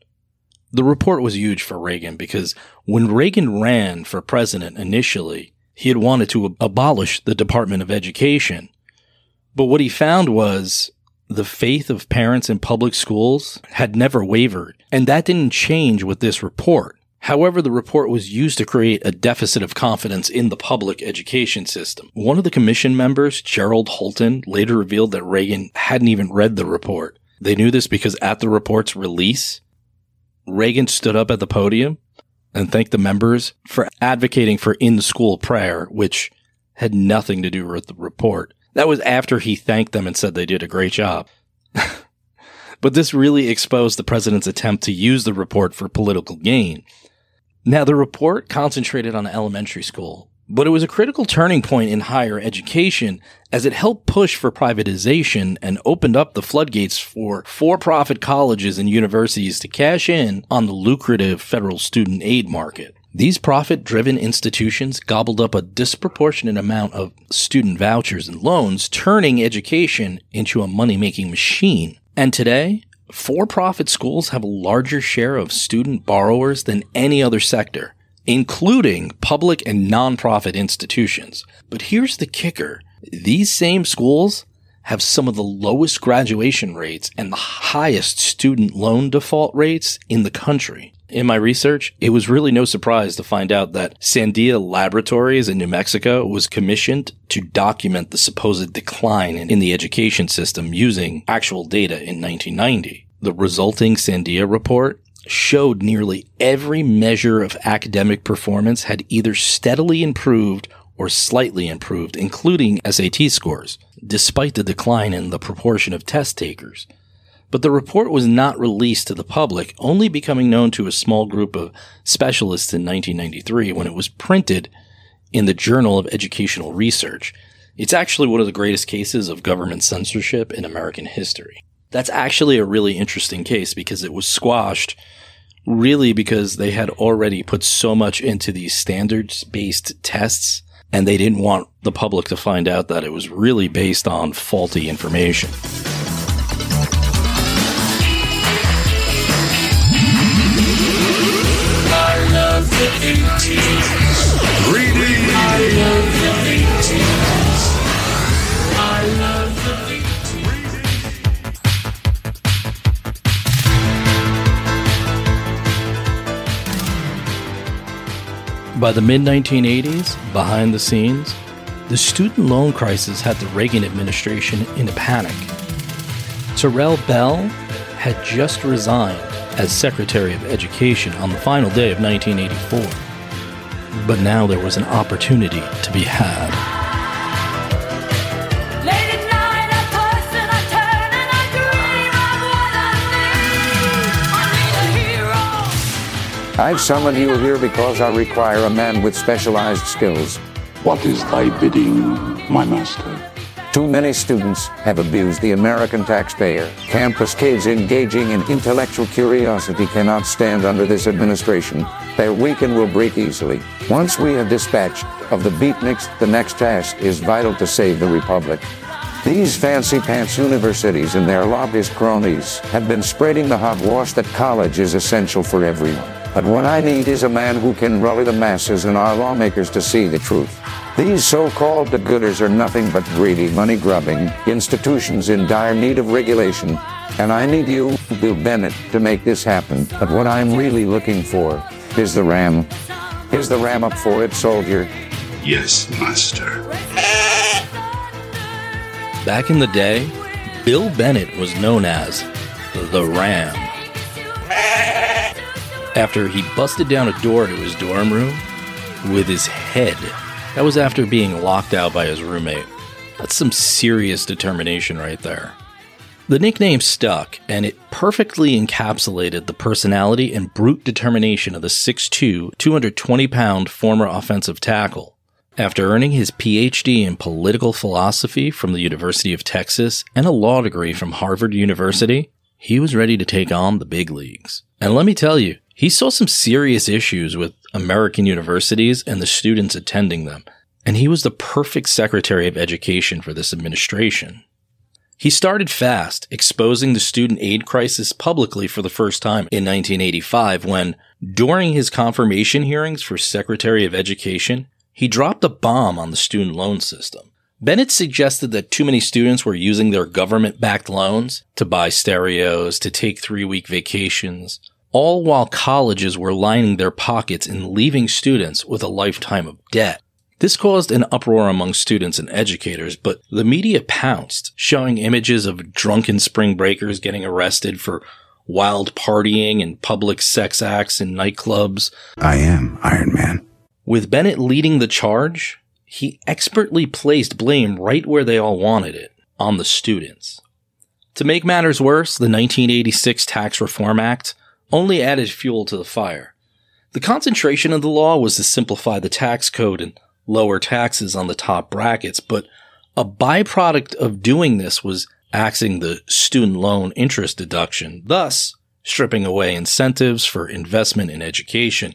The report was huge for Reagan because when Reagan ran for president initially, he had wanted to abolish the Department of Education. But what he found was the faith of parents in public schools had never wavered, and that didn't change with this report. However, the report was used to create a deficit of confidence in the public education system. One of the commission members, Gerald Holton, later revealed that Reagan hadn't even read the report. They knew this because at the report's release, Reagan stood up at the podium and thanked the members for advocating for in school prayer, which had nothing to do with the report. That was after he thanked them and said they did a great job. but this really exposed the president's attempt to use the report for political gain. Now, the report concentrated on elementary school, but it was a critical turning point in higher education as it helped push for privatization and opened up the floodgates for for-profit colleges and universities to cash in on the lucrative federal student aid market. These profit-driven institutions gobbled up a disproportionate amount of student vouchers and loans, turning education into a money-making machine. And today, for-profit schools have a larger share of student borrowers than any other sector, including public and nonprofit institutions. But here's the kicker. These same schools have some of the lowest graduation rates and the highest student loan default rates in the country. In my research, it was really no surprise to find out that Sandia Laboratories in New Mexico was commissioned to document the supposed decline in the education system using actual data in 1990. The resulting Sandia report showed nearly every measure of academic performance had either steadily improved or slightly improved, including SAT scores, despite the decline in the proportion of test takers. But the report was not released to the public, only becoming known to a small group of specialists in 1993 when it was printed in the Journal of Educational Research. It's actually one of the greatest cases of government censorship in American history. That's actually a really interesting case because it was squashed really because they had already put so much into these standards based tests and they didn't want the public to find out that it was really based on faulty information. By the mid 1980s, behind the scenes, the student loan crisis had the Reagan administration in a panic. Terrell Bell had just resigned as Secretary of Education on the final day of 1984. But now there was an opportunity to be had. I've summoned you here because I require a man with specialized skills. What is thy bidding, my master? Too many students have abused the American taxpayer. Campus kids engaging in intellectual curiosity cannot stand under this administration. They're weak and will break easily. Once we have dispatched of the beatniks, the next task is vital to save the Republic. These fancy pants universities and their lobbyist cronies have been spreading the hot wash that college is essential for everyone. But what I need is a man who can rally the masses and our lawmakers to see the truth. These so-called do-gooders are nothing but greedy, money-grubbing institutions in dire need of regulation. And I need you, Bill Bennett, to make this happen. But what I'm really looking for is the ram. Is the ram up for it, soldier? Yes, master. Back in the day, Bill Bennett was known as the Ram. After he busted down a door to his dorm room with his head. That was after being locked out by his roommate. That's some serious determination right there. The nickname stuck, and it perfectly encapsulated the personality and brute determination of the 6'2, 220 pound former offensive tackle. After earning his PhD in political philosophy from the University of Texas and a law degree from Harvard University, he was ready to take on the big leagues. And let me tell you, he saw some serious issues with American universities and the students attending them, and he was the perfect Secretary of Education for this administration. He started fast, exposing the student aid crisis publicly for the first time in 1985 when, during his confirmation hearings for Secretary of Education, he dropped a bomb on the student loan system. Bennett suggested that too many students were using their government backed loans to buy stereos, to take three week vacations, all while colleges were lining their pockets and leaving students with a lifetime of debt. This caused an uproar among students and educators, but the media pounced, showing images of drunken spring breakers getting arrested for wild partying and public sex acts in nightclubs. I am Iron Man. With Bennett leading the charge, he expertly placed blame right where they all wanted it on the students. To make matters worse, the 1986 Tax Reform Act only added fuel to the fire. The concentration of the law was to simplify the tax code and lower taxes on the top brackets, but a byproduct of doing this was axing the student loan interest deduction, thus stripping away incentives for investment in education.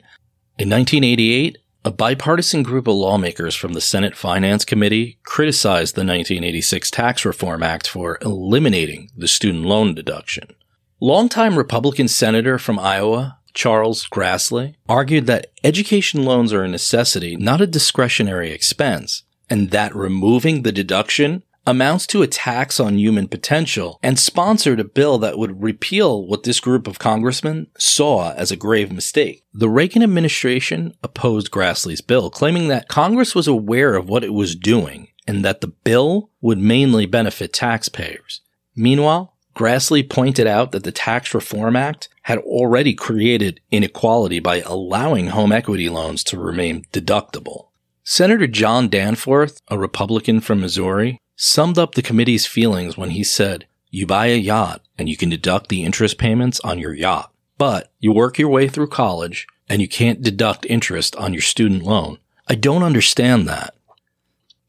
In 1988, a bipartisan group of lawmakers from the Senate Finance Committee criticized the 1986 Tax Reform Act for eliminating the student loan deduction. Longtime Republican Senator from Iowa, Charles Grassley, argued that education loans are a necessity, not a discretionary expense, and that removing the deduction amounts to a tax on human potential, and sponsored a bill that would repeal what this group of congressmen saw as a grave mistake. The Reagan administration opposed Grassley's bill, claiming that Congress was aware of what it was doing and that the bill would mainly benefit taxpayers. Meanwhile, Grassley pointed out that the Tax Reform Act had already created inequality by allowing home equity loans to remain deductible. Senator John Danforth, a Republican from Missouri, summed up the committee's feelings when he said, You buy a yacht and you can deduct the interest payments on your yacht, but you work your way through college and you can't deduct interest on your student loan. I don't understand that.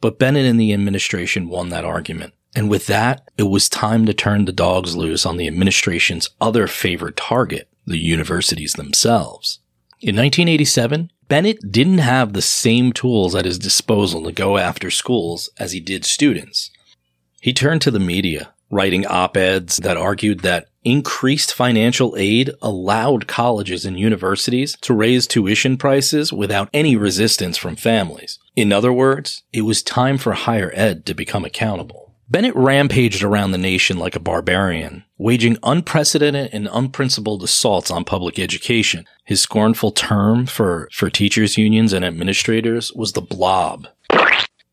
But Bennett and the administration won that argument. And with that, it was time to turn the dogs loose on the administration's other favorite target, the universities themselves. In 1987, Bennett didn't have the same tools at his disposal to go after schools as he did students. He turned to the media, writing op-eds that argued that increased financial aid allowed colleges and universities to raise tuition prices without any resistance from families. In other words, it was time for higher ed to become accountable. Bennett rampaged around the nation like a barbarian, waging unprecedented and unprincipled assaults on public education. His scornful term for, for teachers' unions and administrators was the blob.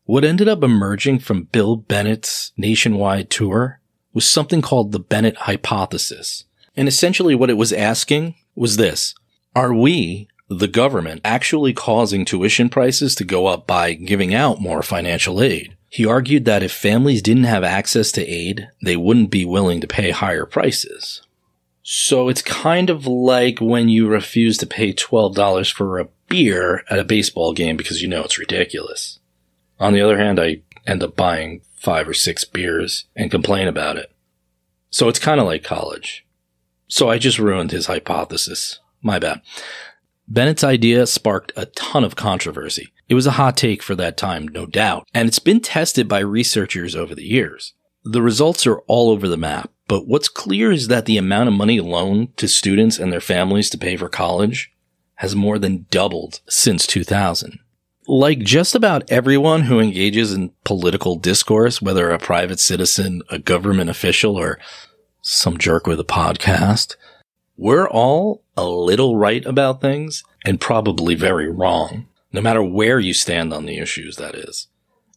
What ended up emerging from Bill Bennett's nationwide tour was something called the Bennett hypothesis. And essentially what it was asking was this. Are we, the government, actually causing tuition prices to go up by giving out more financial aid? He argued that if families didn't have access to aid, they wouldn't be willing to pay higher prices. So it's kind of like when you refuse to pay $12 for a beer at a baseball game because you know it's ridiculous. On the other hand, I end up buying five or six beers and complain about it. So it's kind of like college. So I just ruined his hypothesis. My bad. Bennett's idea sparked a ton of controversy. It was a hot take for that time, no doubt, and it's been tested by researchers over the years. The results are all over the map, but what's clear is that the amount of money loaned to students and their families to pay for college has more than doubled since 2000 like just about everyone who engages in political discourse, whether a private citizen, a government official, or some jerk with a podcast, we're all a little right about things and probably very wrong, no matter where you stand on the issues, that is.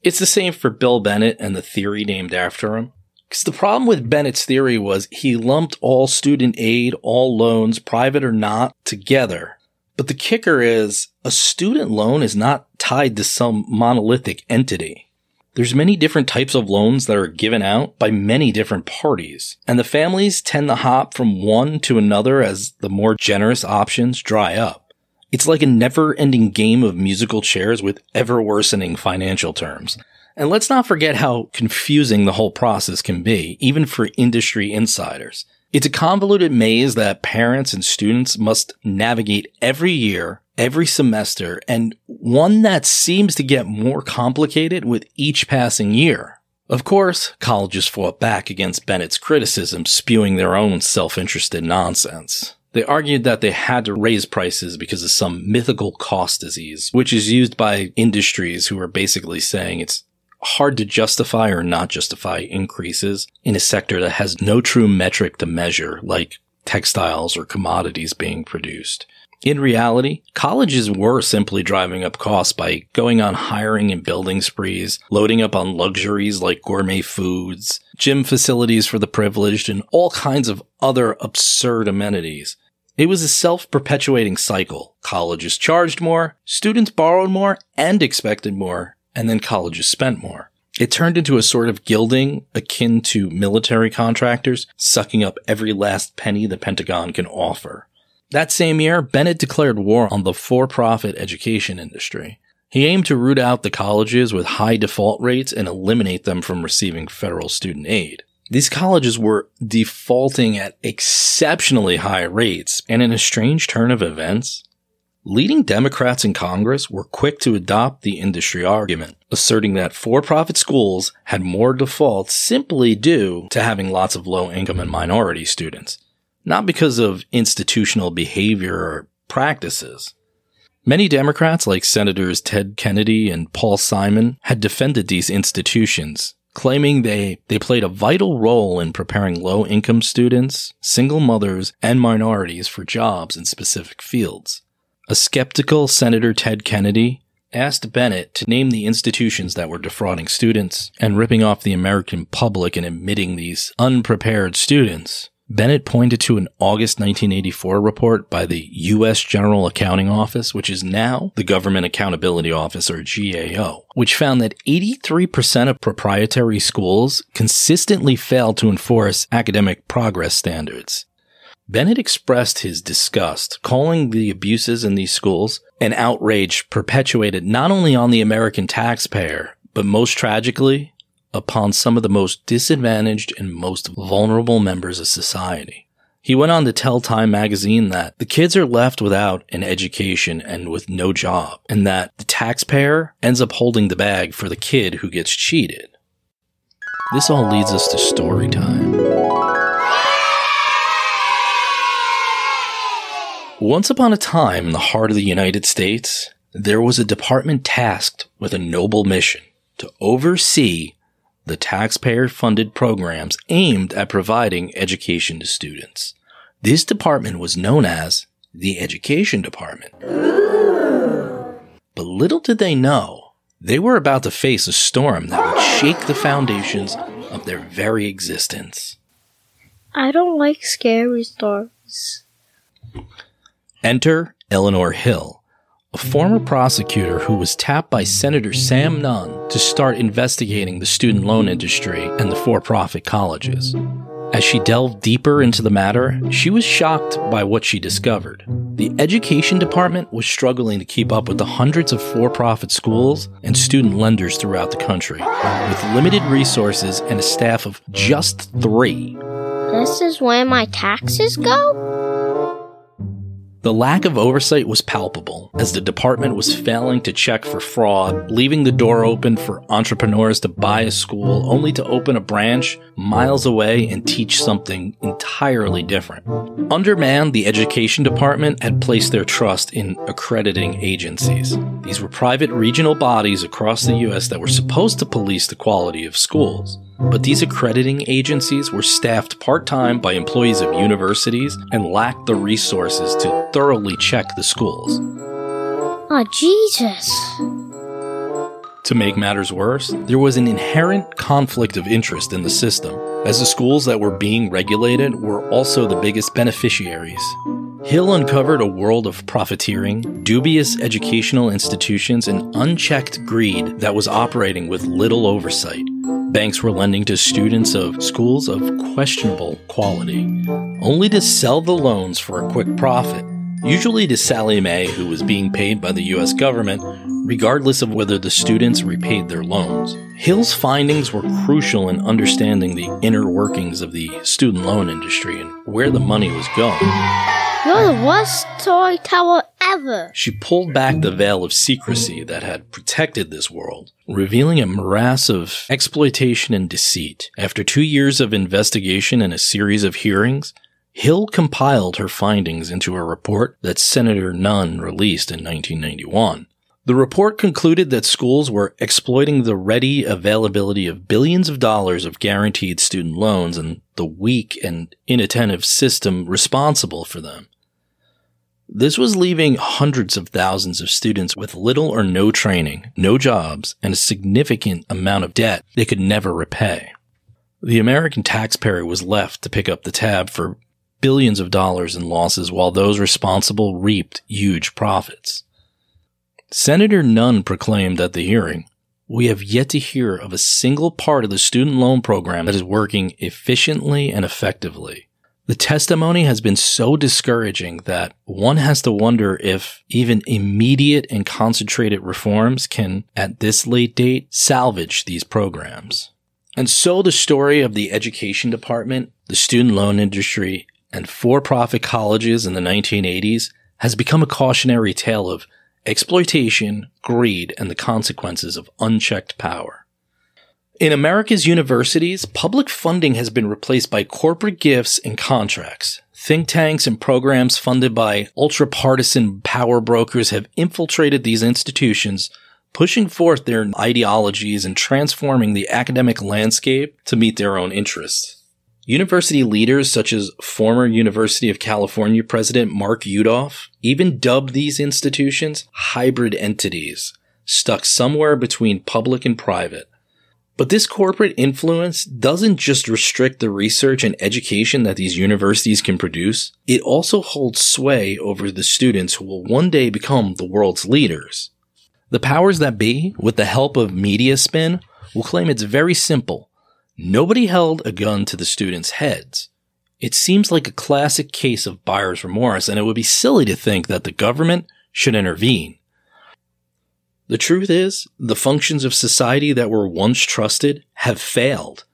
It's the same for Bill Bennett and the theory named after him. Because the problem with Bennett's theory was he lumped all student aid, all loans, private or not, together but the kicker is a student loan is not tied to some monolithic entity. There's many different types of loans that are given out by many different parties, and the families tend to hop from one to another as the more generous options dry up. It's like a never ending game of musical chairs with ever worsening financial terms. And let's not forget how confusing the whole process can be, even for industry insiders. It's a convoluted maze that parents and students must navigate every year, every semester, and one that seems to get more complicated with each passing year. Of course, colleges fought back against Bennett's criticism, spewing their own self-interested nonsense. They argued that they had to raise prices because of some mythical cost disease, which is used by industries who are basically saying it's hard to justify or not justify increases in a sector that has no true metric to measure, like textiles or commodities being produced. In reality, colleges were simply driving up costs by going on hiring and building sprees, loading up on luxuries like gourmet foods, gym facilities for the privileged, and all kinds of other absurd amenities. It was a self-perpetuating cycle. Colleges charged more, students borrowed more, and expected more, and then colleges spent more. It turned into a sort of gilding akin to military contractors sucking up every last penny the Pentagon can offer. That same year, Bennett declared war on the for-profit education industry. He aimed to root out the colleges with high default rates and eliminate them from receiving federal student aid. These colleges were defaulting at exceptionally high rates, and in a strange turn of events, Leading Democrats in Congress were quick to adopt the industry argument, asserting that for-profit schools had more defaults simply due to having lots of low-income and minority students, not because of institutional behavior or practices. Many Democrats, like Senators Ted Kennedy and Paul Simon, had defended these institutions, claiming they, they played a vital role in preparing low income students, single mothers, and minorities for jobs in specific fields. A skeptical Senator Ted Kennedy asked Bennett to name the institutions that were defrauding students and ripping off the American public and admitting these unprepared students. Bennett pointed to an August 1984 report by the U.S. General Accounting Office, which is now the Government Accountability Office or GAO, which found that 83% of proprietary schools consistently failed to enforce academic progress standards. Bennett expressed his disgust, calling the abuses in these schools an outrage perpetuated not only on the American taxpayer, but most tragically, upon some of the most disadvantaged and most vulnerable members of society. He went on to tell Time magazine that the kids are left without an education and with no job, and that the taxpayer ends up holding the bag for the kid who gets cheated. This all leads us to story time. Once upon a time in the heart of the United States, there was a department tasked with a noble mission to oversee the taxpayer funded programs aimed at providing education to students. This department was known as the Education Department. But little did they know, they were about to face a storm that would shake the foundations of their very existence. I don't like scary stories. Enter Eleanor Hill, a former prosecutor who was tapped by Senator Sam Nunn to start investigating the student loan industry and the for profit colleges. As she delved deeper into the matter, she was shocked by what she discovered. The education department was struggling to keep up with the hundreds of for profit schools and student lenders throughout the country, with limited resources and a staff of just three. This is where my taxes go? The lack of oversight was palpable as the department was failing to check for fraud, leaving the door open for entrepreneurs to buy a school only to open a branch miles away and teach something entirely different. Undermanned, the education department had placed their trust in accrediting agencies. These were private regional bodies across the U.S. that were supposed to police the quality of schools. But these accrediting agencies were staffed part time by employees of universities and lacked the resources to thoroughly check the schools. Oh, Jesus. To make matters worse, there was an inherent conflict of interest in the system, as the schools that were being regulated were also the biggest beneficiaries. Hill uncovered a world of profiteering, dubious educational institutions, and unchecked greed that was operating with little oversight. Banks were lending to students of schools of questionable quality, only to sell the loans for a quick profit, usually to Sallie Mae, who was being paid by the US government, regardless of whether the students repaid their loans. Hill's findings were crucial in understanding the inner workings of the student loan industry and where the money was going. You're the worst storyteller ever. She pulled back the veil of secrecy that had protected this world, revealing a morass of exploitation and deceit. After two years of investigation and a series of hearings, Hill compiled her findings into a report that Senator Nunn released in 1991. The report concluded that schools were exploiting the ready availability of billions of dollars of guaranteed student loans and the weak and inattentive system responsible for them. This was leaving hundreds of thousands of students with little or no training, no jobs, and a significant amount of debt they could never repay. The American taxpayer was left to pick up the tab for billions of dollars in losses while those responsible reaped huge profits. Senator Nunn proclaimed at the hearing, we have yet to hear of a single part of the student loan program that is working efficiently and effectively. The testimony has been so discouraging that one has to wonder if even immediate and concentrated reforms can, at this late date, salvage these programs. And so the story of the education department, the student loan industry, and for-profit colleges in the 1980s has become a cautionary tale of exploitation, greed, and the consequences of unchecked power. In America's universities, public funding has been replaced by corporate gifts and contracts. Think tanks and programs funded by ultra partisan power brokers have infiltrated these institutions, pushing forth their ideologies and transforming the academic landscape to meet their own interests. University leaders such as former University of California President Mark Yudof even dubbed these institutions hybrid entities, stuck somewhere between public and private. But this corporate influence doesn't just restrict the research and education that these universities can produce, it also holds sway over the students who will one day become the world's leaders. The powers that be, with the help of media spin, will claim it's very simple Nobody held a gun to the students' heads. It seems like a classic case of buyer's remorse, and it would be silly to think that the government should intervene. The truth is, the functions of society that were once trusted have failed.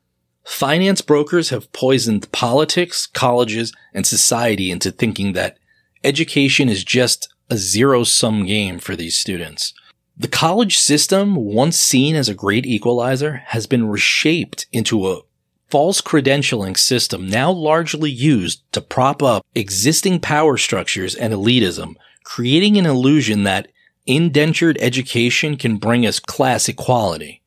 Finance brokers have poisoned politics, colleges, and society into thinking that education is just a zero sum game for these students. The college system, once seen as a great equalizer, has been reshaped into a false credentialing system now largely used to prop up existing power structures and elitism, creating an illusion that indentured education can bring us class equality.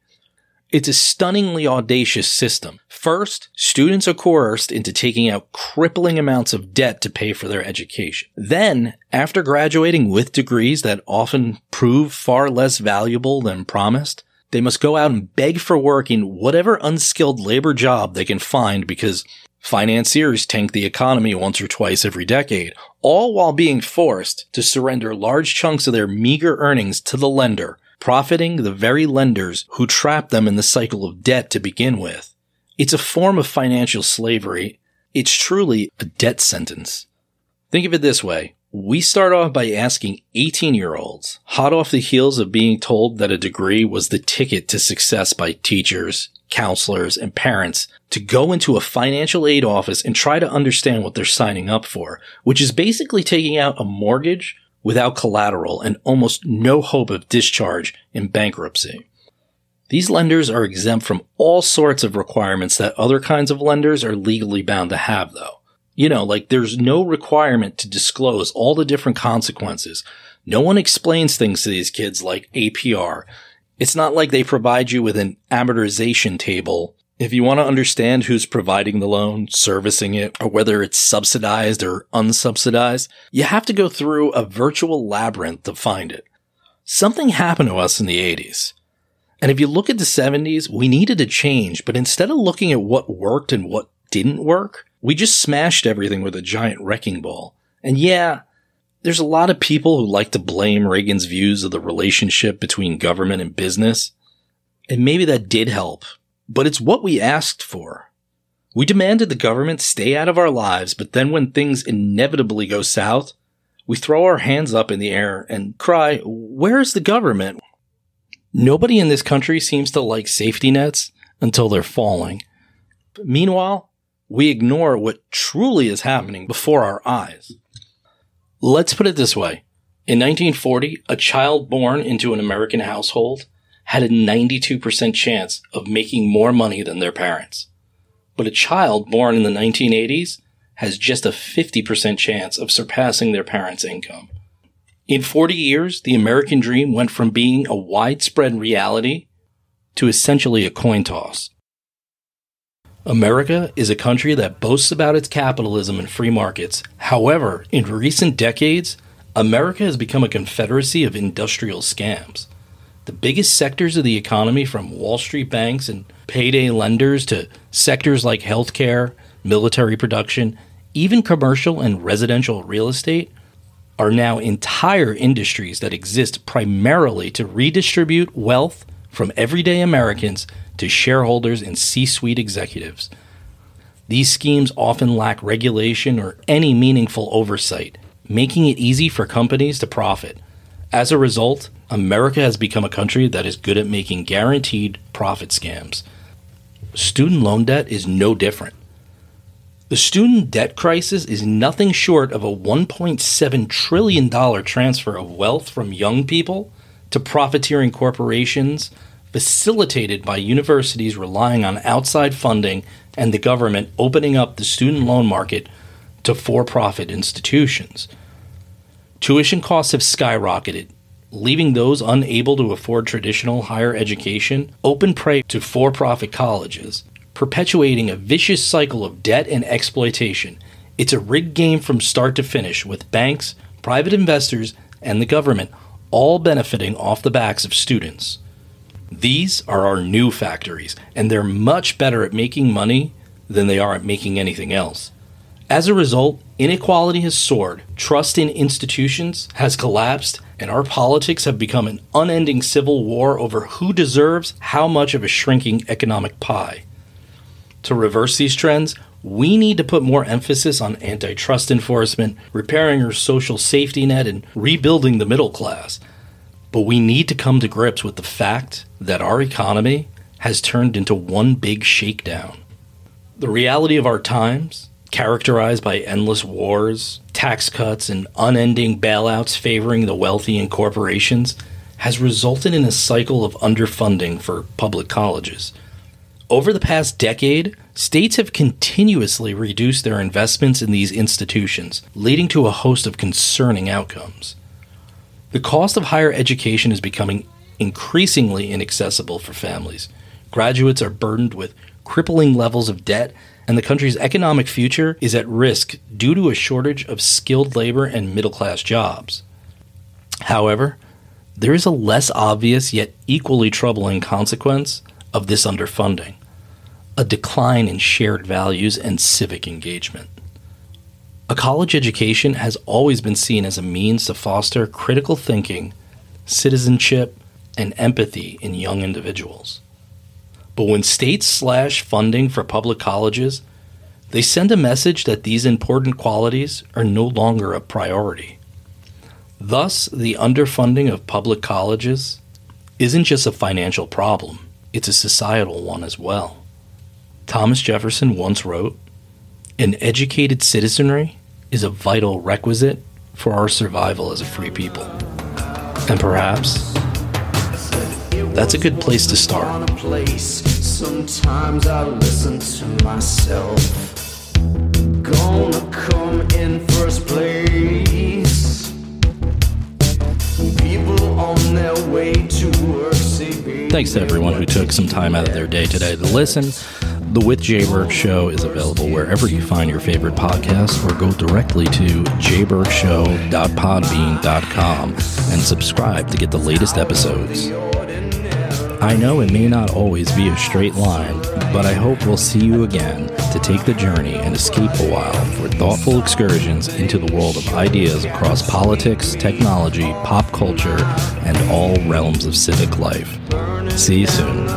It's a stunningly audacious system. First, students are coerced into taking out crippling amounts of debt to pay for their education. Then, after graduating with degrees that often prove far less valuable than promised, they must go out and beg for work in whatever unskilled labor job they can find because financiers tank the economy once or twice every decade, all while being forced to surrender large chunks of their meager earnings to the lender profiting the very lenders who trapped them in the cycle of debt to begin with. It's a form of financial slavery. It's truly a debt sentence. Think of it this way. We start off by asking 18 year olds, hot off the heels of being told that a degree was the ticket to success by teachers, counselors, and parents, to go into a financial aid office and try to understand what they're signing up for, which is basically taking out a mortgage without collateral and almost no hope of discharge in bankruptcy. These lenders are exempt from all sorts of requirements that other kinds of lenders are legally bound to have, though. You know, like there's no requirement to disclose all the different consequences. No one explains things to these kids like APR. It's not like they provide you with an amortization table if you want to understand who's providing the loan, servicing it, or whether it's subsidized or unsubsidized, you have to go through a virtual labyrinth to find it. Something happened to us in the 80s. And if you look at the 70s, we needed a change, but instead of looking at what worked and what didn't work, we just smashed everything with a giant wrecking ball. And yeah, there's a lot of people who like to blame Reagan's views of the relationship between government and business. And maybe that did help, but it's what we asked for. We demanded the government stay out of our lives, but then when things inevitably go south, we throw our hands up in the air and cry, Where's the government? Nobody in this country seems to like safety nets until they're falling. Meanwhile, we ignore what truly is happening before our eyes. Let's put it this way. In 1940, a child born into an American household had a 92% chance of making more money than their parents. But a child born in the 1980s has just a 50% chance of surpassing their parents' income. In 40 years, the American dream went from being a widespread reality to essentially a coin toss. America is a country that boasts about its capitalism and free markets. However, in recent decades, America has become a confederacy of industrial scams the biggest sectors of the economy, from Wall Street banks and payday lenders to sectors like healthcare, military production, even commercial and residential real estate, are now entire industries that exist primarily to redistribute wealth from everyday Americans to shareholders and C suite executives. These schemes often lack regulation or any meaningful oversight, making it easy for companies to profit. As a result, America has become a country that is good at making guaranteed profit scams. Student loan debt is no different. The student debt crisis is nothing short of a $1.7 trillion transfer of wealth from young people to profiteering corporations, facilitated by universities relying on outside funding and the government opening up the student loan market to for profit institutions. Tuition costs have skyrocketed, leaving those unable to afford traditional higher education open prey to for profit colleges, perpetuating a vicious cycle of debt and exploitation. It's a rigged game from start to finish, with banks, private investors, and the government all benefiting off the backs of students. These are our new factories, and they're much better at making money than they are at making anything else. As a result, inequality has soared, trust in institutions has collapsed, and our politics have become an unending civil war over who deserves how much of a shrinking economic pie. To reverse these trends, we need to put more emphasis on antitrust enforcement, repairing our social safety net, and rebuilding the middle class. But we need to come to grips with the fact that our economy has turned into one big shakedown. The reality of our times characterized by endless wars, tax cuts, and unending bailouts favoring the wealthy and corporations, has resulted in a cycle of underfunding for public colleges. Over the past decade, states have continuously reduced their investments in these institutions, leading to a host of concerning outcomes. The cost of higher education is becoming increasingly inaccessible for families, Graduates are burdened with crippling levels of debt, and the country's economic future is at risk due to a shortage of skilled labor and middle class jobs. However, there is a less obvious yet equally troubling consequence of this underfunding a decline in shared values and civic engagement. A college education has always been seen as a means to foster critical thinking, citizenship, and empathy in young individuals. But when states slash funding for public colleges, they send a message that these important qualities are no longer a priority. Thus, the underfunding of public colleges isn't just a financial problem, it's a societal one as well. Thomas Jefferson once wrote An educated citizenry is a vital requisite for our survival as a free people. And perhaps that's a good place to start. Sometimes I listen to myself. Gonna come in first place. People on their way to work Thanks to everyone who took some time out of their day today to listen. The With Jay Burke Show is available wherever you find your favorite podcasts or go directly to jayburkshow.podbean.com and subscribe to get the latest episodes. I know it may not always be a straight line, but I hope we'll see you again to take the journey and escape a while for thoughtful excursions into the world of ideas across politics, technology, pop culture, and all realms of civic life. See you soon.